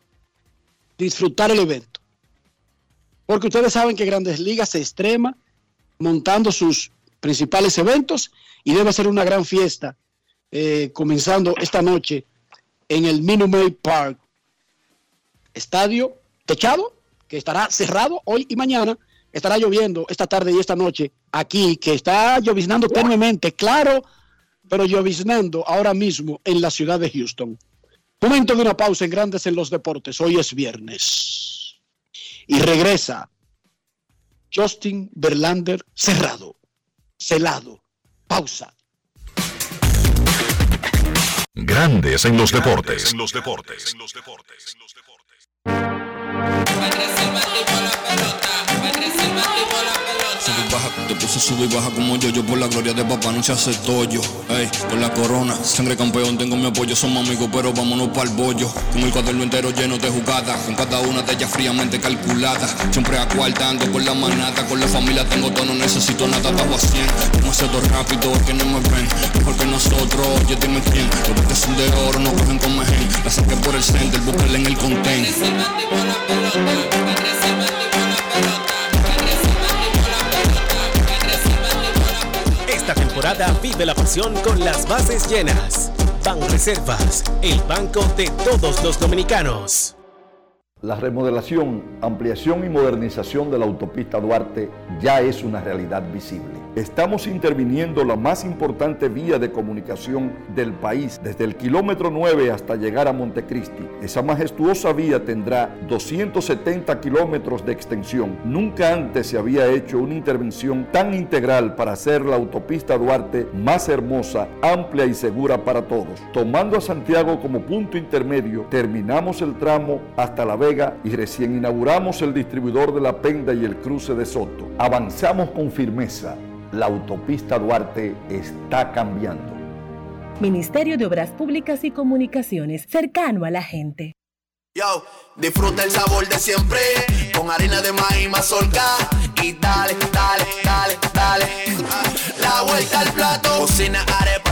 disfrutar el evento. Porque ustedes saben que Grandes Ligas se extrema montando sus principales eventos y debe ser una gran fiesta eh, comenzando esta noche en el Minute Park, estadio techado, que estará cerrado hoy y mañana. Estará lloviendo esta tarde y esta noche aquí, que está lloviznando tenuemente, claro, pero lloviznando ahora mismo en la ciudad de Houston. Momento de una pausa en Grandes en los Deportes. Hoy es viernes. Y regresa Justin Verlander cerrado, celado. Pausa. Grandes en los deportes. En los deportes. Te puse sube y baja como yo, yo por la gloria de papá no se hace tollo. Ey, con la corona, sangre campeón, tengo mi apoyo, somos amigos, pero vámonos para el bollo. Con el cuaderno entero lleno de jugadas, con cada una de ellas fríamente calculada. Siempre acuartando con la manata, con la familia tengo todo, no necesito nada, bajo a 100. No sé todo rápido, que no me ven, mejor que nosotros, oye dime quién. Los que son de oro no cogen con mejen, la saqué por el center, búscala en el content. Vive la pasión con las bases llenas. Ban Reservas, el banco de todos los dominicanos. La remodelación, ampliación y modernización de la autopista Duarte ya es una realidad visible. Estamos interviniendo la más importante vía de comunicación del país, desde el kilómetro 9 hasta llegar a Montecristi. Esa majestuosa vía tendrá 270 kilómetros de extensión. Nunca antes se había hecho una intervención tan integral para hacer la autopista Duarte más hermosa, amplia y segura para todos. Tomando a Santiago como punto intermedio, terminamos el tramo hasta La Vega y recién inauguramos el distribuidor de la Penda y el cruce de Soto. Avanzamos con firmeza. La autopista Duarte está cambiando. Ministerio de Obras Públicas y Comunicaciones, cercano a la gente. Yo, disfruta el sabor de siempre, con harina de maíz mazorca y dale, dale, dale, dale. La vuelta al plato, cocina arepa,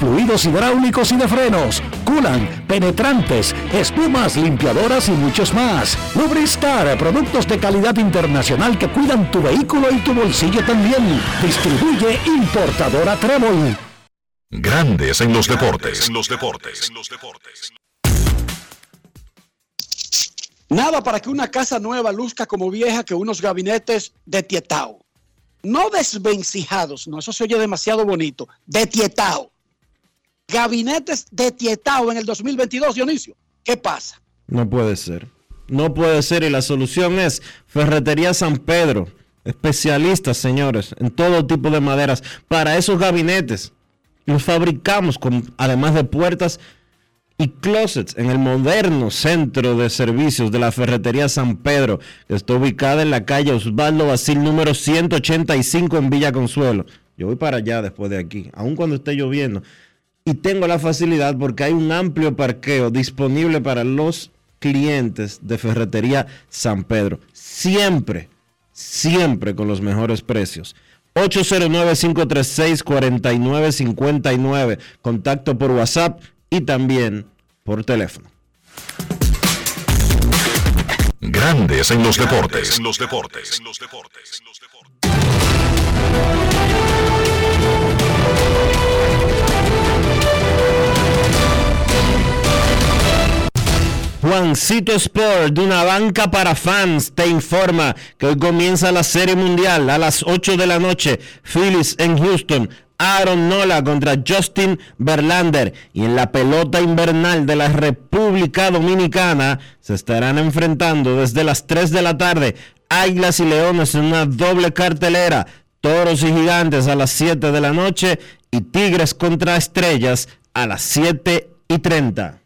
fluidos hidráulicos y de frenos, culan, penetrantes, espumas, limpiadoras y muchos más. Lubristar, productos de calidad internacional que cuidan tu vehículo y tu bolsillo también. Distribuye importadora Trébol. Grandes en los deportes. los deportes. los deportes. Nada para que una casa nueva luzca como vieja que unos gabinetes de tietao. No desvencijados, no, eso se oye demasiado bonito. De tietao. Gabinetes de tietao en el 2022, Dionisio. ¿Qué pasa? No puede ser. No puede ser y la solución es Ferretería San Pedro. Especialistas, señores, en todo tipo de maderas para esos gabinetes. Los fabricamos con, además de puertas y closets en el moderno centro de servicios de la Ferretería San Pedro, que está ubicada en la calle Osvaldo Basil número 185 en Villa Consuelo. Yo voy para allá después de aquí, aun cuando esté lloviendo. Y tengo la facilidad porque hay un amplio parqueo disponible para los clientes de Ferretería San Pedro. Siempre, siempre con los mejores precios. 809-536-4959. Contacto por WhatsApp y también por teléfono. Grandes en los deportes. los deportes. los deportes. Juancito Sport, de una banca para fans, te informa que hoy comienza la Serie Mundial a las 8 de la noche. Phillies en Houston, Aaron Nola contra Justin Verlander. Y en la pelota invernal de la República Dominicana se estarán enfrentando desde las 3 de la tarde Águilas y Leones en una doble cartelera. Toros y Gigantes a las 7 de la noche y Tigres contra Estrellas a las 7 y 30.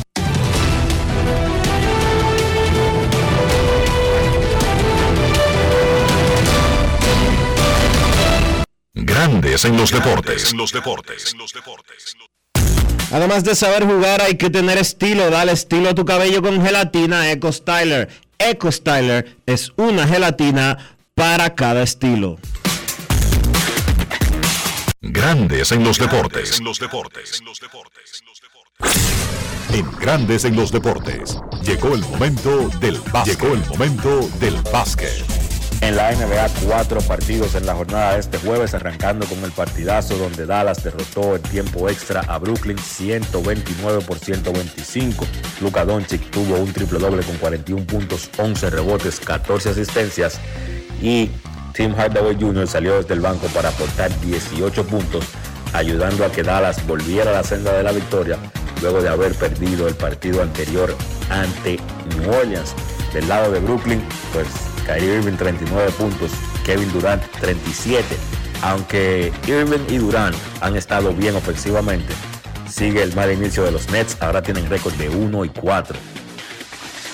Grandes en los deportes. los deportes. Además de saber jugar, hay que tener estilo. Dale estilo a tu cabello con gelatina Eco Styler. Eco Styler es una gelatina para cada estilo. Grandes en los deportes. En Grandes en los deportes. Llegó el momento del básquet. Llegó el momento del básquet. En la NBA, cuatro partidos en la jornada de este jueves, arrancando con el partidazo donde Dallas derrotó en tiempo extra a Brooklyn 129 por 125. Luka Doncic tuvo un triple doble con 41 puntos, 11 rebotes, 14 asistencias y Tim Hardaway Jr. salió desde el banco para aportar 18 puntos, ayudando a que Dallas volviera a la senda de la victoria luego de haber perdido el partido anterior ante New Orleans. Del lado de Brooklyn, pues Kyrie Irving 39 puntos, Kevin Durant 37. Aunque Irving y Durant han estado bien ofensivamente, sigue el mal inicio de los Nets, ahora tienen récord de 1 y 4.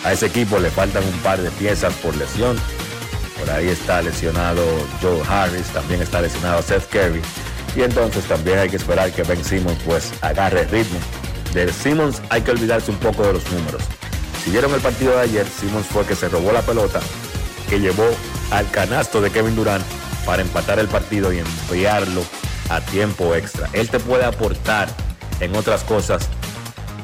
A ese equipo le faltan un par de piezas por lesión. Por ahí está lesionado Joe Harris, también está lesionado Seth Curry. Y entonces también hay que esperar que Ben Simmons pues agarre ritmo. De Simmons hay que olvidarse un poco de los números. Si vieron el partido de ayer, Simmons fue que se robó la pelota que llevó al canasto de Kevin Durant para empatar el partido y enviarlo a tiempo extra. Él te puede aportar en otras cosas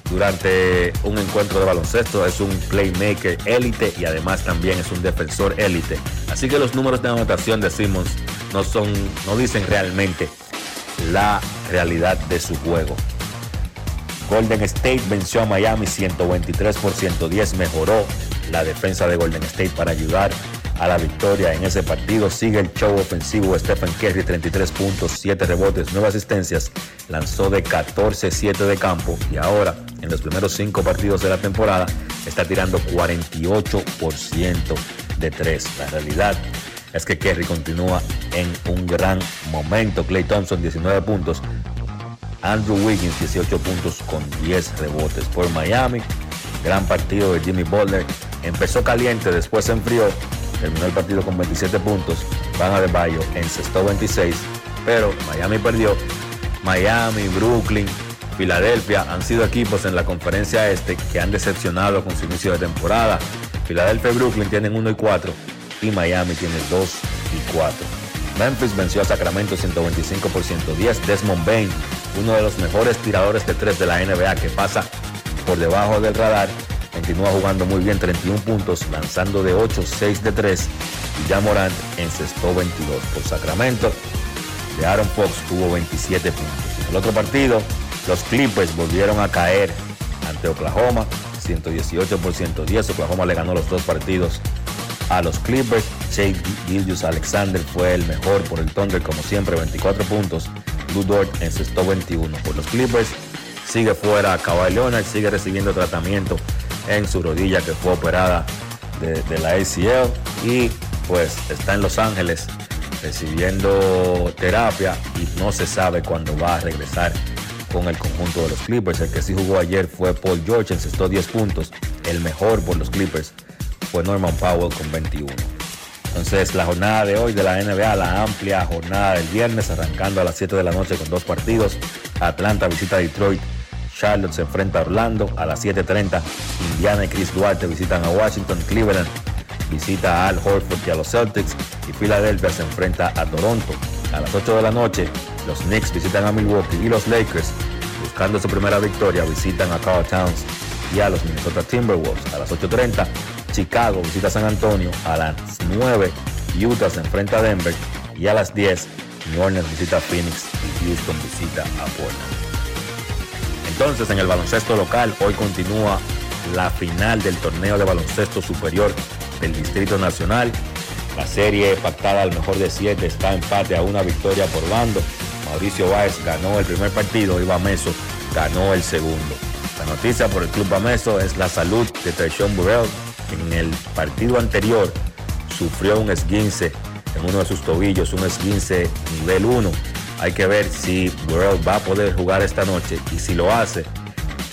durante un encuentro de baloncesto. Es un playmaker élite y además también es un defensor élite. Así que los números de anotación de Simmons no son, no dicen realmente la realidad de su juego. Golden State venció a Miami 123 por 110, mejoró la defensa de Golden State para ayudar a la victoria en ese partido. Sigue el show ofensivo Stephen Curry, 33 puntos, 7 rebotes, 9 asistencias. Lanzó de 14-7 de campo y ahora, en los primeros 5 partidos de la temporada, está tirando 48% de 3. La realidad es que Kerry continúa en un gran momento. Clay Thompson, 19 puntos. Andrew Wiggins, 18 puntos con 10 rebotes por Miami. Gran partido de Jimmy Butler. Empezó caliente, después se enfrió. Terminó el partido con 27 puntos. Van a de Bayo encestó 26. Pero Miami perdió. Miami, Brooklyn, Filadelfia han sido equipos en la conferencia este que han decepcionado con su inicio de temporada. Filadelfia y Brooklyn tienen 1 y 4 y Miami tiene 2 y 4. Memphis venció a Sacramento 125 por 110. Desmond Bain, uno de los mejores tiradores de 3 de la NBA que pasa por debajo del radar, continúa jugando muy bien, 31 puntos, lanzando de 8, 6 de 3. Y ya Morant encestó 22 por Sacramento. De Aaron Fox tuvo 27 puntos. En el otro partido, los Clippers volvieron a caer ante Oklahoma, 118 por 110. Oklahoma le ganó los dos partidos a los Clippers. Jake Gildius Alexander fue el mejor por el Thunder, como siempre, 24 puntos. Lou encestó 21 por los Clippers. Sigue fuera Kawhi Leonard, sigue recibiendo tratamiento en su rodilla que fue operada de, de la ACL y pues está en Los Ángeles recibiendo terapia y no se sabe cuándo va a regresar con el conjunto de los Clippers. El que sí jugó ayer fue Paul George, encestó 10 puntos. El mejor por los Clippers fue Norman Powell con 21. Entonces la jornada de hoy de la NBA, la amplia jornada del viernes, arrancando a las 7 de la noche con dos partidos. Atlanta visita Detroit, Charlotte se enfrenta a Orlando a las 7.30. Indiana y Chris Duarte visitan a Washington, Cleveland visita a Al Horford y a los Celtics y Filadelfia se enfrenta a Toronto. A las 8 de la noche, los Knicks visitan a Milwaukee y los Lakers, buscando su primera victoria, visitan a Carl Towns y a los Minnesota Timberwolves. A las 8.30, Chicago visita San Antonio. A las 9, Utah se enfrenta a Denver. Y a las 10, New Orleans visita a Phoenix y Houston visita a Portland. Entonces, en el baloncesto local, hoy continúa la final del torneo de baloncesto superior del Distrito Nacional. La serie pactada al mejor de siete está en empate a una victoria por bando. Mauricio Báez ganó el primer partido y Bameso ganó el segundo. La noticia por el Club Bameso es la salud de Treshon Burrell. En el partido anterior sufrió un esguince en uno de sus tobillos, un esguince nivel 1. Hay que ver si Burrell va a poder jugar esta noche y si lo hace,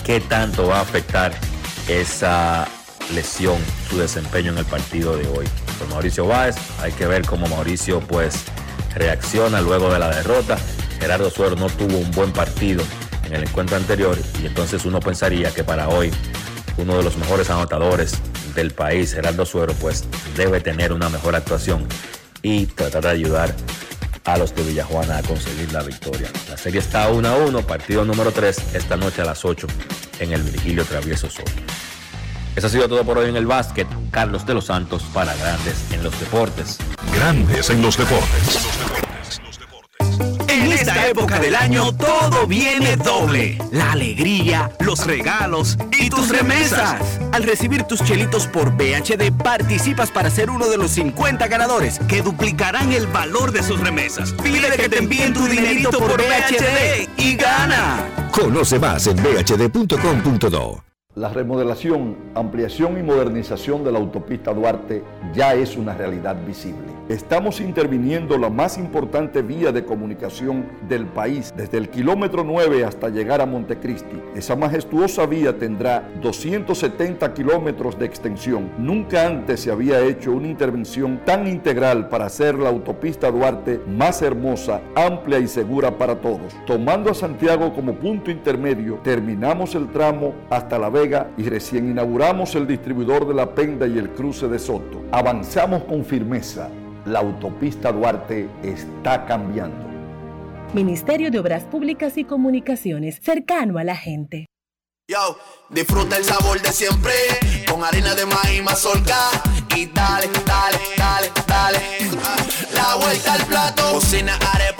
qué tanto va a afectar esa lesión su desempeño en el partido de hoy. Por Mauricio Báez, hay que ver cómo Mauricio pues reacciona luego de la derrota. Gerardo Suero no tuvo un buen partido en el encuentro anterior y entonces uno pensaría que para hoy uno de los mejores anotadores del país, Gerardo Suero, pues debe tener una mejor actuación y tratar de ayudar a los de Villajuana a conseguir la victoria. La serie está 1 a 1, partido número 3, esta noche a las 8 en el Virgilio Travieso Sol. Eso ha sido todo por hoy en el básquet. Carlos de los Santos para Grandes en los Deportes. Grandes en los deportes. En esta época del año todo viene doble. La alegría, los regalos y tus remesas. Al recibir tus chelitos por BHD participas para ser uno de los 50 ganadores que duplicarán el valor de sus remesas. Pide que te envíen tu dinerito por BHD y gana. Conoce más en bhd.com.do. La remodelación, ampliación y modernización de la autopista Duarte ya es una realidad visible. Estamos interviniendo la más importante vía de comunicación del país, desde el kilómetro 9 hasta llegar a Montecristi. Esa majestuosa vía tendrá 270 kilómetros de extensión. Nunca antes se había hecho una intervención tan integral para hacer la autopista Duarte más hermosa, amplia y segura para todos. Tomando a Santiago como punto intermedio, terminamos el tramo hasta La Vega y recién inauguramos el distribuidor de La Penda y el cruce de Soto. Avanzamos con firmeza. La autopista Duarte está cambiando. Ministerio de Obras Públicas y Comunicaciones, cercano a la gente. Yo, disfruta el sabor de siempre con harina de maíz mazorca y dale, dale, dale, dale. La vuelta al plato, cocina arepa,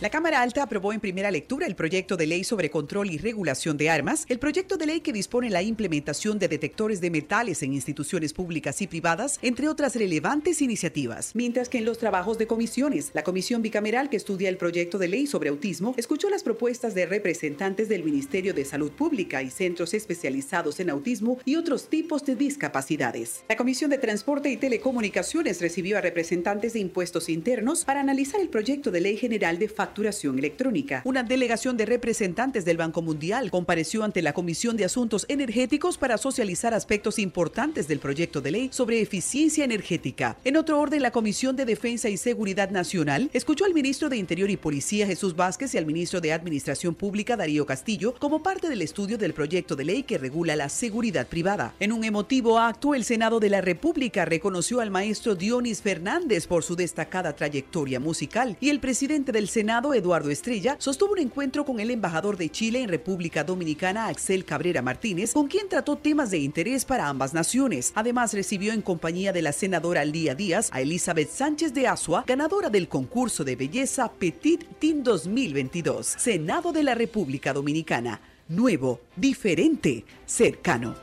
La Cámara Alta aprobó en primera lectura el proyecto de ley sobre control y regulación de armas, el proyecto de ley que dispone la implementación de detectores de metales en instituciones públicas y privadas, entre otras relevantes iniciativas. Mientras que en los trabajos de comisiones, la comisión bicameral que estudia el proyecto de ley sobre autismo escuchó las propuestas de representantes del Ministerio de Salud Pública y centros especializados en autismo y otros tipos de discapacidades. La Comisión de Transporte y Telecomunicaciones recibió a representantes de impuestos internos para analizar el proyecto de ley general de facturación electrónica. Una delegación de representantes del Banco Mundial compareció ante la Comisión de Asuntos Energéticos para socializar aspectos importantes del proyecto de ley sobre eficiencia energética. En otro orden, la Comisión de Defensa y Seguridad Nacional escuchó al ministro de Interior y Policía Jesús Vázquez y al ministro de Administración Pública Darío Castillo como parte del estudio del proyecto de ley que regula la seguridad privada. En un emotivo acto, el Senado de la República reconoció al maestro Dionis Fernández por su destacada trayectoria musical y el presidente del Senado Eduardo Estrella, sostuvo un encuentro con el embajador de Chile en República Dominicana, Axel Cabrera Martínez, con quien trató temas de interés para ambas naciones. Además, recibió en compañía de la senadora Lía Díaz a Elizabeth Sánchez de Asua, ganadora del concurso de belleza Petit Team 2022. Senado de la República Dominicana. Nuevo, diferente, cercano.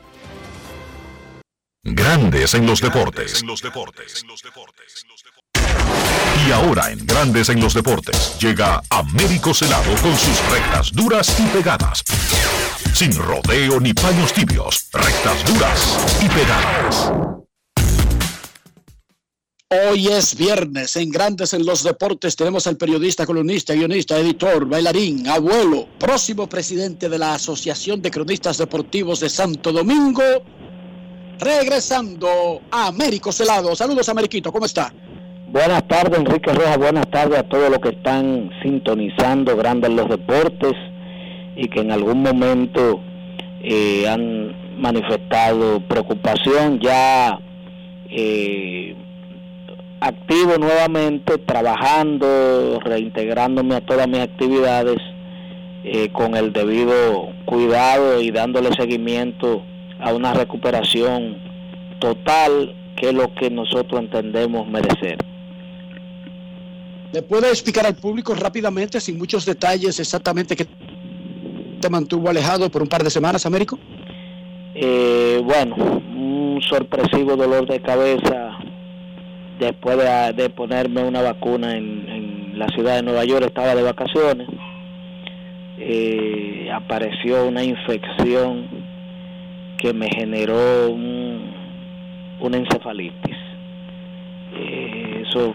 Grandes en los deportes. Y ahora en Grandes en los Deportes llega Américo Celado con sus rectas duras y pegadas. Sin rodeo ni paños tibios, rectas duras y pegadas. Hoy es viernes, en Grandes en los Deportes tenemos al periodista, columnista, guionista, editor, bailarín, abuelo, próximo presidente de la Asociación de Cronistas Deportivos de Santo Domingo, regresando a Américo Celado. Saludos, Ameriquito, ¿cómo está? Buenas tardes, Enrique Rojas. Buenas tardes a todos los que están sintonizando Grandes los Deportes y que en algún momento eh, han manifestado preocupación. Ya eh, activo nuevamente, trabajando, reintegrándome a todas mis actividades eh, con el debido cuidado y dándole seguimiento a una recuperación total que es lo que nosotros entendemos merecer. ¿Le puede explicar al público rápidamente, sin muchos detalles, exactamente qué te mantuvo alejado por un par de semanas, Américo? Eh, bueno, un sorpresivo dolor de cabeza después de, ponerme una vacuna en, la ciudad de Nueva York, estaba de vacaciones. Eh, apareció una infección que me generó una encefalitis. Eh, eso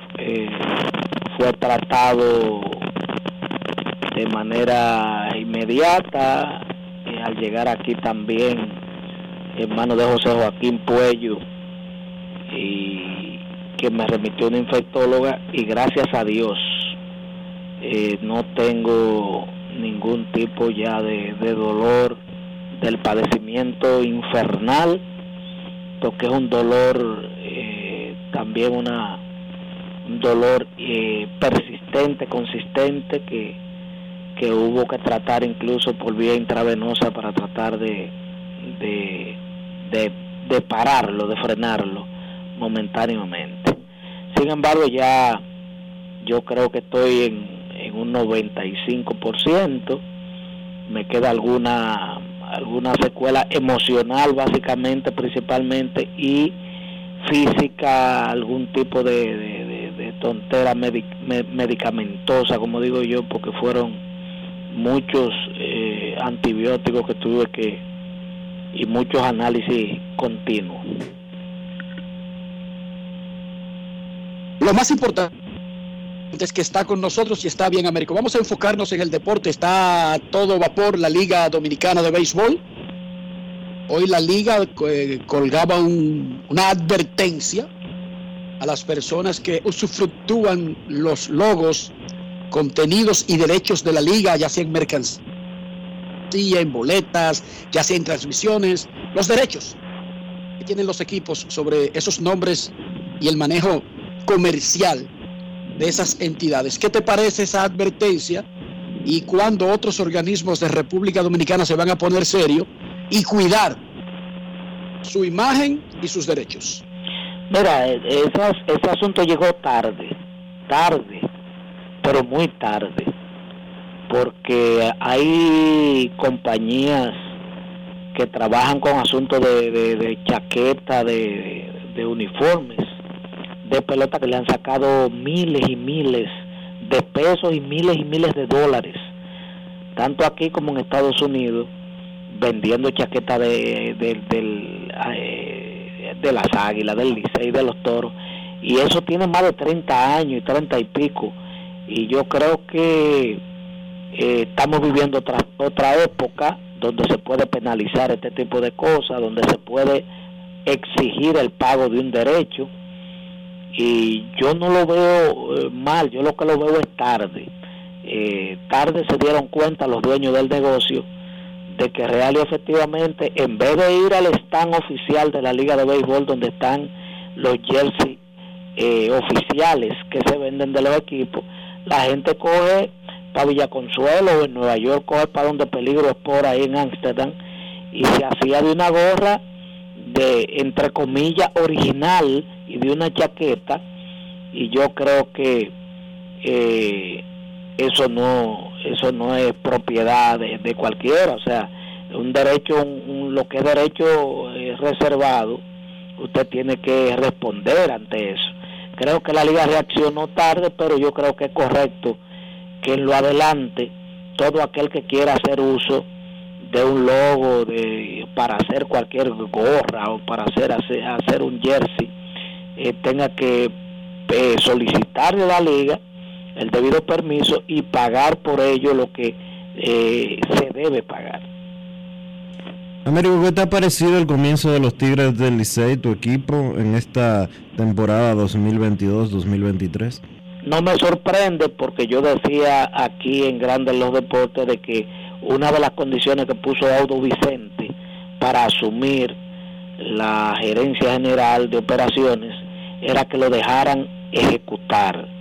fue tratado de manera inmediata. Al llegar aquí también, en manos de José Joaquín Puello, y que me remitió una infectóloga, y gracias a Dios eh, no tengo ningún tipo ya de, dolor del padecimiento infernal, porque es un dolor eh, también una un dolor persistente, consistente que que hubo que tratar incluso por vía intravenosa para tratar de, de, pararlo, de frenarlo momentáneamente. Sin embargo, ya yo creo que estoy en, en un 95%, me queda alguna alguna secuela emocional básicamente, principalmente, y física, algún tipo de, de, tontera medicamentosa, como digo yo, porque fueron muchos eh, antibióticos que tuve que y muchos análisis continuos. Lo más importante es que está con nosotros y está bien Américo. Vamos a enfocarnos en el deporte. Está todo vapor la Liga Dominicana de Béisbol. Hoy la liga eh, colgaba una advertencia a las personas que usufructúan los logos contenidos y derechos de la liga, ya sea en mercancía, en boletas, ya sea en transmisiones, los derechos que tienen los equipos sobre esos nombres y el manejo comercial de esas entidades. ¿Qué te parece esa advertencia y cuándo otros organismos de República Dominicana se van a poner serio y cuidar su imagen y sus derechos? Mira, e-, ese asunto llegó tarde, tarde pero muy tarde, porque hay compañías que trabajan con asuntos de, de, chaqueta, de, de uniformes, de pelota que le han sacado miles y miles de pesos y miles y miles de dólares, tanto aquí como en Estados Unidos, vendiendo chaqueta de, de, eh, de las águilas, del licey, de los toros, y eso tiene más de 30 años y 30 y pico y yo creo que eh, estamos viviendo otra, otra época donde se puede penalizar este tipo de cosas, donde se puede exigir el pago de un derecho y yo no lo veo eh, mal, yo lo que lo veo es tarde. Eh, tarde se dieron cuenta los dueños del negocio de que real y efectivamente en vez de ir al stand oficial de la Liga de Béisbol donde están los jerseys oficiales que se venden de los equipos, la gente coge para Villa Consuelo o en Nueva York coge para donde peligro es por ahí en Ámsterdam y se hacía de una gorra de entre comillas original y de una chaqueta y yo creo que eh, eso no eso no es propiedad de, cualquiera o sea un derecho un, lo que es derecho eh, reservado usted tiene que responder ante eso. Creo que la liga reaccionó tarde, pero yo creo que es correcto que en lo adelante todo aquel que quiera hacer uso de un logo de para hacer cualquier gorra o para hacer hacer, un jersey eh, tenga que eh, solicitarle a la liga el debido permiso y pagar por ello lo que eh, se debe pagar. Américo, ¿qué te ha parecido el comienzo de los Tigres del Licey, tu equipo, en esta temporada 2022-2023? No me sorprende porque yo decía aquí en Grandes los Deportes de que una de las condiciones que puso Audo Vicente para asumir la gerencia general de operaciones era que lo dejaran ejecutar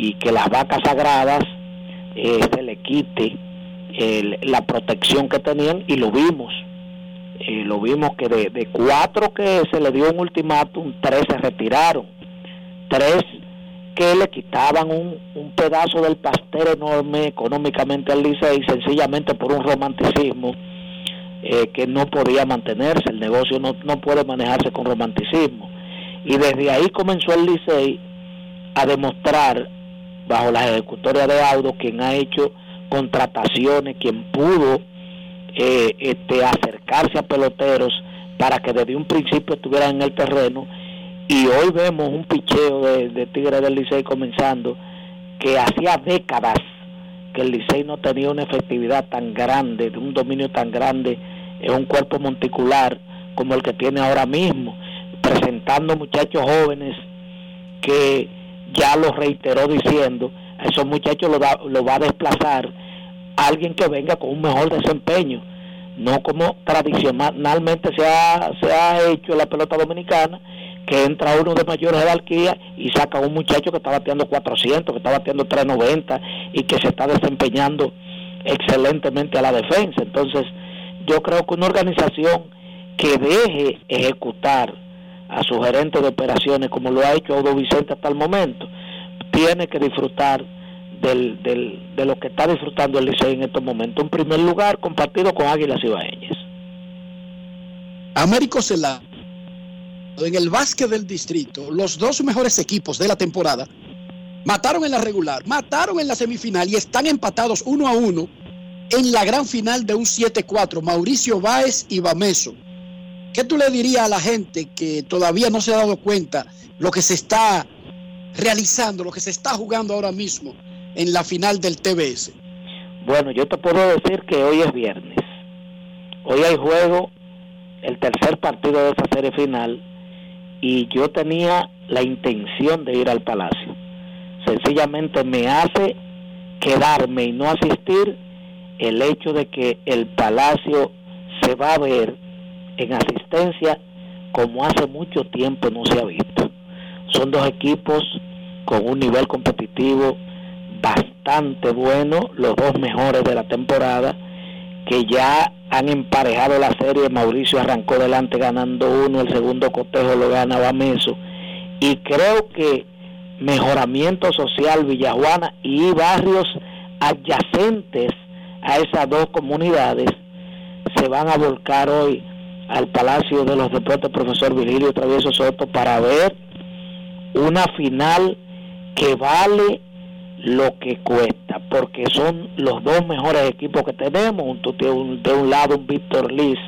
y que las vacas sagradas se le quite la protección que tenían y lo vimos. Eh, lo vimos que de, cuatro que se le dio un ultimátum, tres se retiraron, tres que le quitaban un, un pedazo del pastel enorme económicamente al Licey sencillamente por un romanticismo eh, que no podía mantenerse, el negocio no, no puede manejarse con romanticismo. Y desde ahí comenzó el Licey a demostrar, bajo la ejecutoria de Audo, quien ha hecho contrataciones, quien pudo eh, este, acercarse a peloteros para que desde un principio estuvieran en el terreno. Y hoy vemos un picheo de, Tigre del Licey comenzando que hacía décadas que el Licey no tenía una efectividad tan grande, de un dominio tan grande en un cuerpo monticular como el que tiene ahora mismo, presentando muchachos jóvenes que ya lo reiteró diciendo, a esos muchachos lo, lo va a desplazar alguien que venga con un mejor desempeño, no como tradicionalmente se ha, se ha hecho en la pelota dominicana, que entra uno de mayor jerarquía y saca a un muchacho que está bateando 400, que está bateando 390 y que se está desempeñando excelentemente a la defensa. Entonces, yo creo que una organización que deje ejecutar a su gerente de operaciones como lo ha hecho Audo Vicente hasta el momento, tiene que disfrutar del, del, de lo que está disfrutando el Licey en estos momentos. En primer lugar, compartido con Águilas Ibaeñas. Américo Celá, en el básquet del distrito, los dos mejores equipos de la temporada mataron en la regular, mataron en la semifinal y están empatados uno a uno en la gran final de un 7-4, Mauricio Báez y Bameso. ¿Qué tú le dirías a la gente que todavía no se ha dado cuenta lo que se está realizando, lo que se está jugando ahora mismo en la final del TBS? Bueno, yo te puedo decir que hoy es viernes. Hoy hay juego, el tercer partido de esa serie final, y yo tenía la intención de ir al Palacio. Sencillamente me hace quedarme y no asistir el hecho de que el Palacio se va a ver en asistencia como hace mucho tiempo no se ha visto. Son dos equipos con un nivel competitivo bastante bueno, los dos mejores de la temporada, que ya han emparejado la serie. Mauricio arrancó delante ganando uno, el segundo cotejo lo gana Bameso. Y creo que mejoramiento social Villajuana y barrios adyacentes a esas dos comunidades se van a volcar hoy al Palacio de los Deportes Profesor Virgilio Travieso Soto para ver una final que vale lo que cuesta, porque son los dos mejores equipos que tenemos, de un lado un Víctor Liz,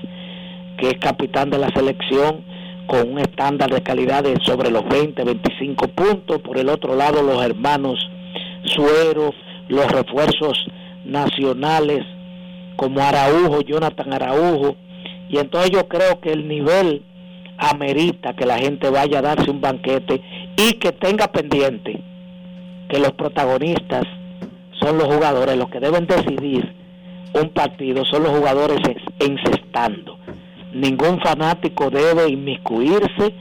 que es capitán de la selección, con un estándar de calidad de sobre los 20, 25 puntos, por el otro lado los hermanos Suero, los refuerzos nacionales como Araujo, Jonathan Araujo, y entonces yo creo que el nivel amerita que la gente vaya a darse un banquete y que tenga pendiente que los protagonistas son los jugadores, los que deben decidir un partido son los jugadores encestando. Ningún fanático debe inmiscuirse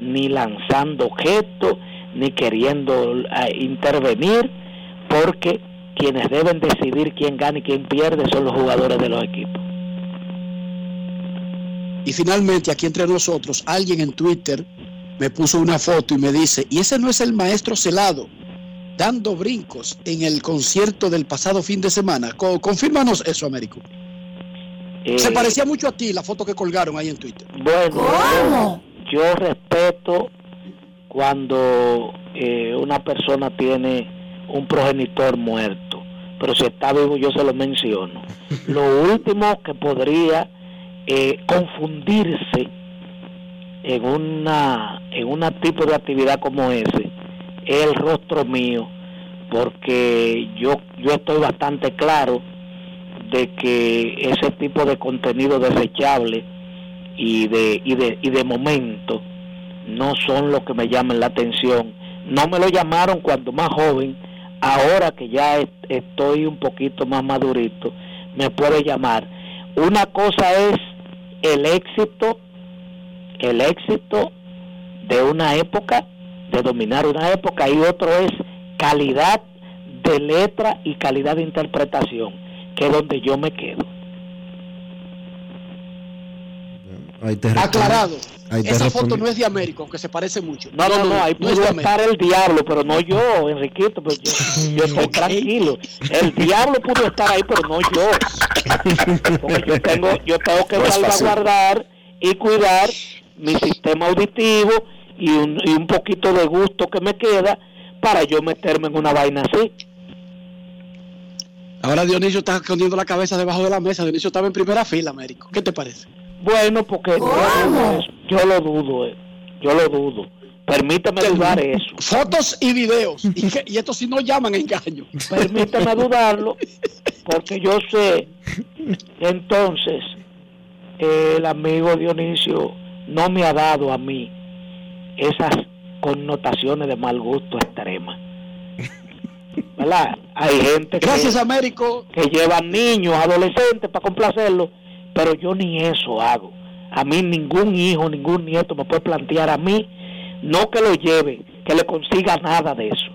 ni lanzando objetos, ni queriendo eh, intervenir, porque quienes deben decidir quién gana y quién pierde son los jugadores de los equipos. Y finalmente, aquí entre nosotros, alguien en Twitter me puso una foto y me dice, y ese no es el maestro celado, dando brincos en el concierto del pasado fin de semana. confírmanos eso, Américo. Se eh, parecía mucho a ti la foto que colgaron ahí en Twitter. Bueno, Yo, respeto cuando eh, una persona tiene un progenitor muerto, pero si está vivo yo se lo menciono. Lo último que podría eh, confundirse en una en un tipo de actividad como ese es el rostro mío porque yo yo estoy bastante claro de que ese tipo de contenido desechable y de y de y de momento no son los que me llaman la atención. No me lo llamaron cuando más joven ahora que ya estoy un poquito más madurito me puede llamar. Una cosa es el éxito, el éxito de una época, de dominar una época, y otro es calidad de letra y calidad de interpretación, que es donde yo me quedo. Aclarado. Esa foto no es de Américo, aunque se parece mucho. No, no, no, ahí puede estar el diablo, pero no yo, Enriquito, pero yo, estoy tranquilo. El diablo pudo estar ahí, pero no yo. Porque yo tengo, yo tengo que salvaguardar y cuidar mi sistema auditivo y un, y un poquito de gusto que me queda para yo meterme en una vaina así. Ahora Dionisio está escondiendo la cabeza debajo de la mesa. Dionisio estaba en primera fila, Américo. ¿Qué te parece? Bueno, porque yo, lo dudo, eh. yo lo dudo. Permítame dudar eso. Fotos y videos. Y, que- y estos sí no llaman engaño. Permítame dudarlo, porque yo sé que entonces eh, el amigo Dionisio no me ha dado a mí esas connotaciones de mal gusto extrema. ¿Verdad? Hay gente que, Gracias, Américo. que lleva niños, adolescentes para complacerlos, pero yo ni eso hago. A mí ningún hijo, ningún nieto me puede plantear a mí, no que lo lleve, que le consiga nada de eso.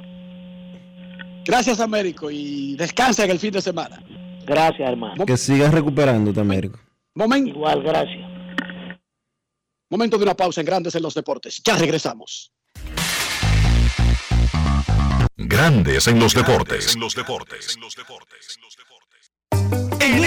Gracias, Américo. Y descansa en el fin de semana. Gracias, hermano. Que sigas recuperándote, Américo. Momento, Igual, gracias. momento de una pausa en Grandes en los Deportes. Ya regresamos. Grandes en los deportes. En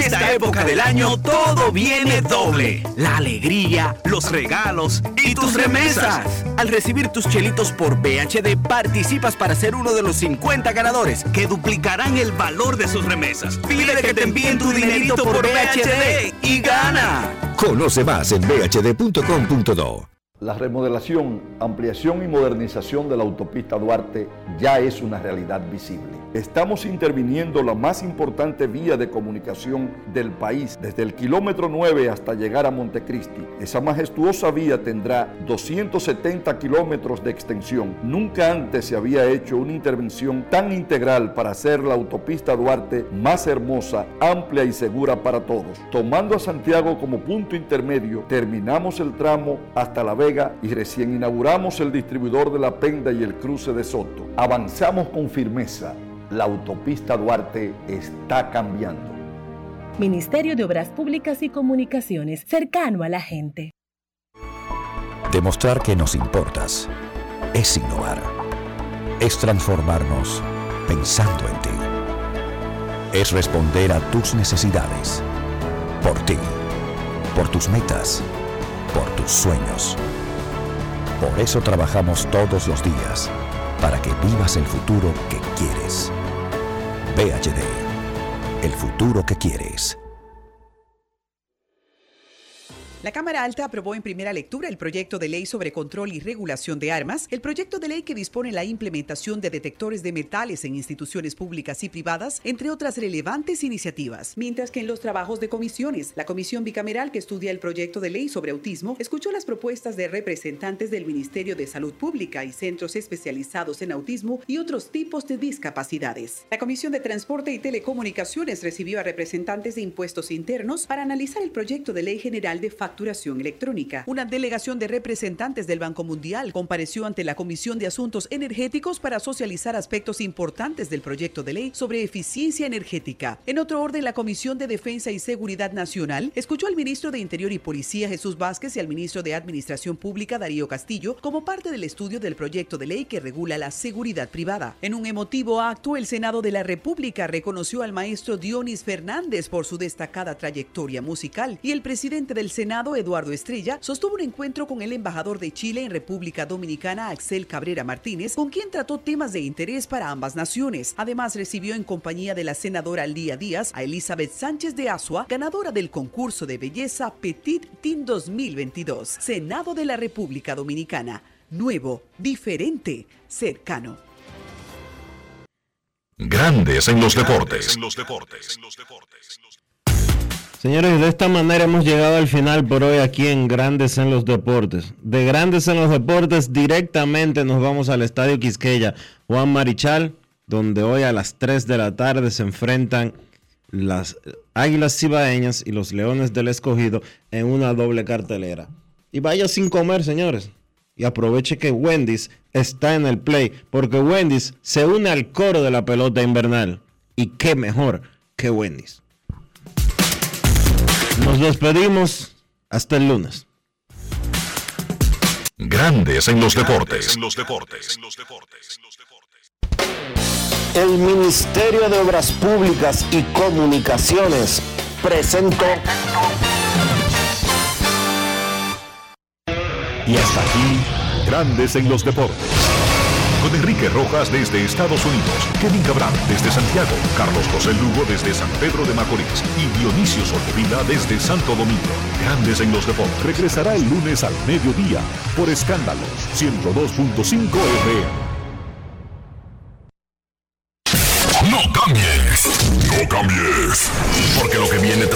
esta época del año todo viene doble. La alegría, los regalos y tus remesas. Al recibir tus chelitos por BHD participas para ser uno de los 50 ganadores que duplicarán el valor de sus remesas. Pide que te envíen tu dinerito por BHD y gana. Conoce más en bhd.com.do. La remodelación, ampliación y modernización de la autopista Duarte ya es una realidad visible. Estamos interviniendo la más importante vía de comunicación del país, desde el kilómetro 9 hasta llegar a Montecristi. Esa majestuosa vía tendrá 270 kilómetros de extensión. Nunca antes se había hecho una intervención tan integral para hacer la autopista Duarte más hermosa, amplia y segura para todos. Tomando a Santiago como punto intermedio, terminamos el tramo hasta La Vega y recién inauguramos el distribuidor de La Penda y el cruce de Soto. Avanzamos con firmeza. La autopista Duarte está cambiando. Ministerio de Obras Públicas y Comunicaciones, cercano a la gente. Demostrar que nos importas es innovar. Es transformarnos pensando en ti. Es responder a tus necesidades. Por ti. Por tus metas. Por tus sueños. Por eso trabajamos todos los días. Para que vivas el futuro que quieres. VHD. El futuro que quieres. La Cámara Alta aprobó en primera lectura el proyecto de ley sobre control y regulación de armas, el proyecto de ley que dispone la implementación de detectores de metales en instituciones públicas y privadas, entre otras relevantes iniciativas. Mientras que en los trabajos de comisiones, la comisión bicameral que estudia el proyecto de ley sobre autismo escuchó las propuestas de representantes del Ministerio de Salud Pública y centros especializados en autismo y otros tipos de discapacidades. La Comisión de Transporte y Telecomunicaciones recibió a representantes de impuestos internos para analizar el proyecto de ley general de facturación electrónica. Una delegación de representantes del Banco Mundial compareció ante la Comisión de Asuntos Energéticos para socializar aspectos importantes del proyecto de ley sobre eficiencia energética. En otro orden, la Comisión de Defensa y Seguridad Nacional escuchó al ministro de Interior y Policía Jesús Vázquez y al ministro de Administración Pública Darío Castillo como parte del estudio del proyecto de ley que regula la seguridad privada. En un emotivo acto, el Senado de la República reconoció al maestro Dionis Fernández por su destacada trayectoria musical y el presidente del Senado Eduardo Estrella, sostuvo un encuentro con el embajador de Chile en República Dominicana, Axel Cabrera Martínez, con quien trató temas de interés para ambas naciones. Además, recibió en compañía de la senadora Lía Díaz a Elizabeth Sánchez de Asua, ganadora del concurso de belleza Petit Team 2022. Senado de la República Dominicana. Nuevo, diferente, cercano. Grandes en los deportes. Señores, de esta manera hemos llegado al final por hoy aquí en Grandes en los Deportes. De Grandes en los Deportes directamente nos vamos al Estadio Quisqueya Juan Marichal, donde hoy a las 3 de la tarde se enfrentan las Águilas Cibaeñas y los Leones del Escogido en una doble cartelera. Y vaya sin comer, señores. Y aproveche que Wendy's está en el play, porque Wendy's se une al coro de la pelota invernal. Y qué mejor que Wendy's. Nos despedimos hasta el lunes. Grandes en los deportes. El Ministerio de Obras Públicas y Comunicaciones presentó. Y hasta aquí, Grandes en los deportes. Con Enrique Rojas desde Estados Unidos, Kevin Cabral desde Santiago, Carlos José Lugo desde San Pedro de Macorís y Dionisio Solterida desde Santo Domingo. Grandes en los deportes. Regresará el lunes al mediodía por Escándalos 102.5 FM. No cambies, no cambies, porque lo que viene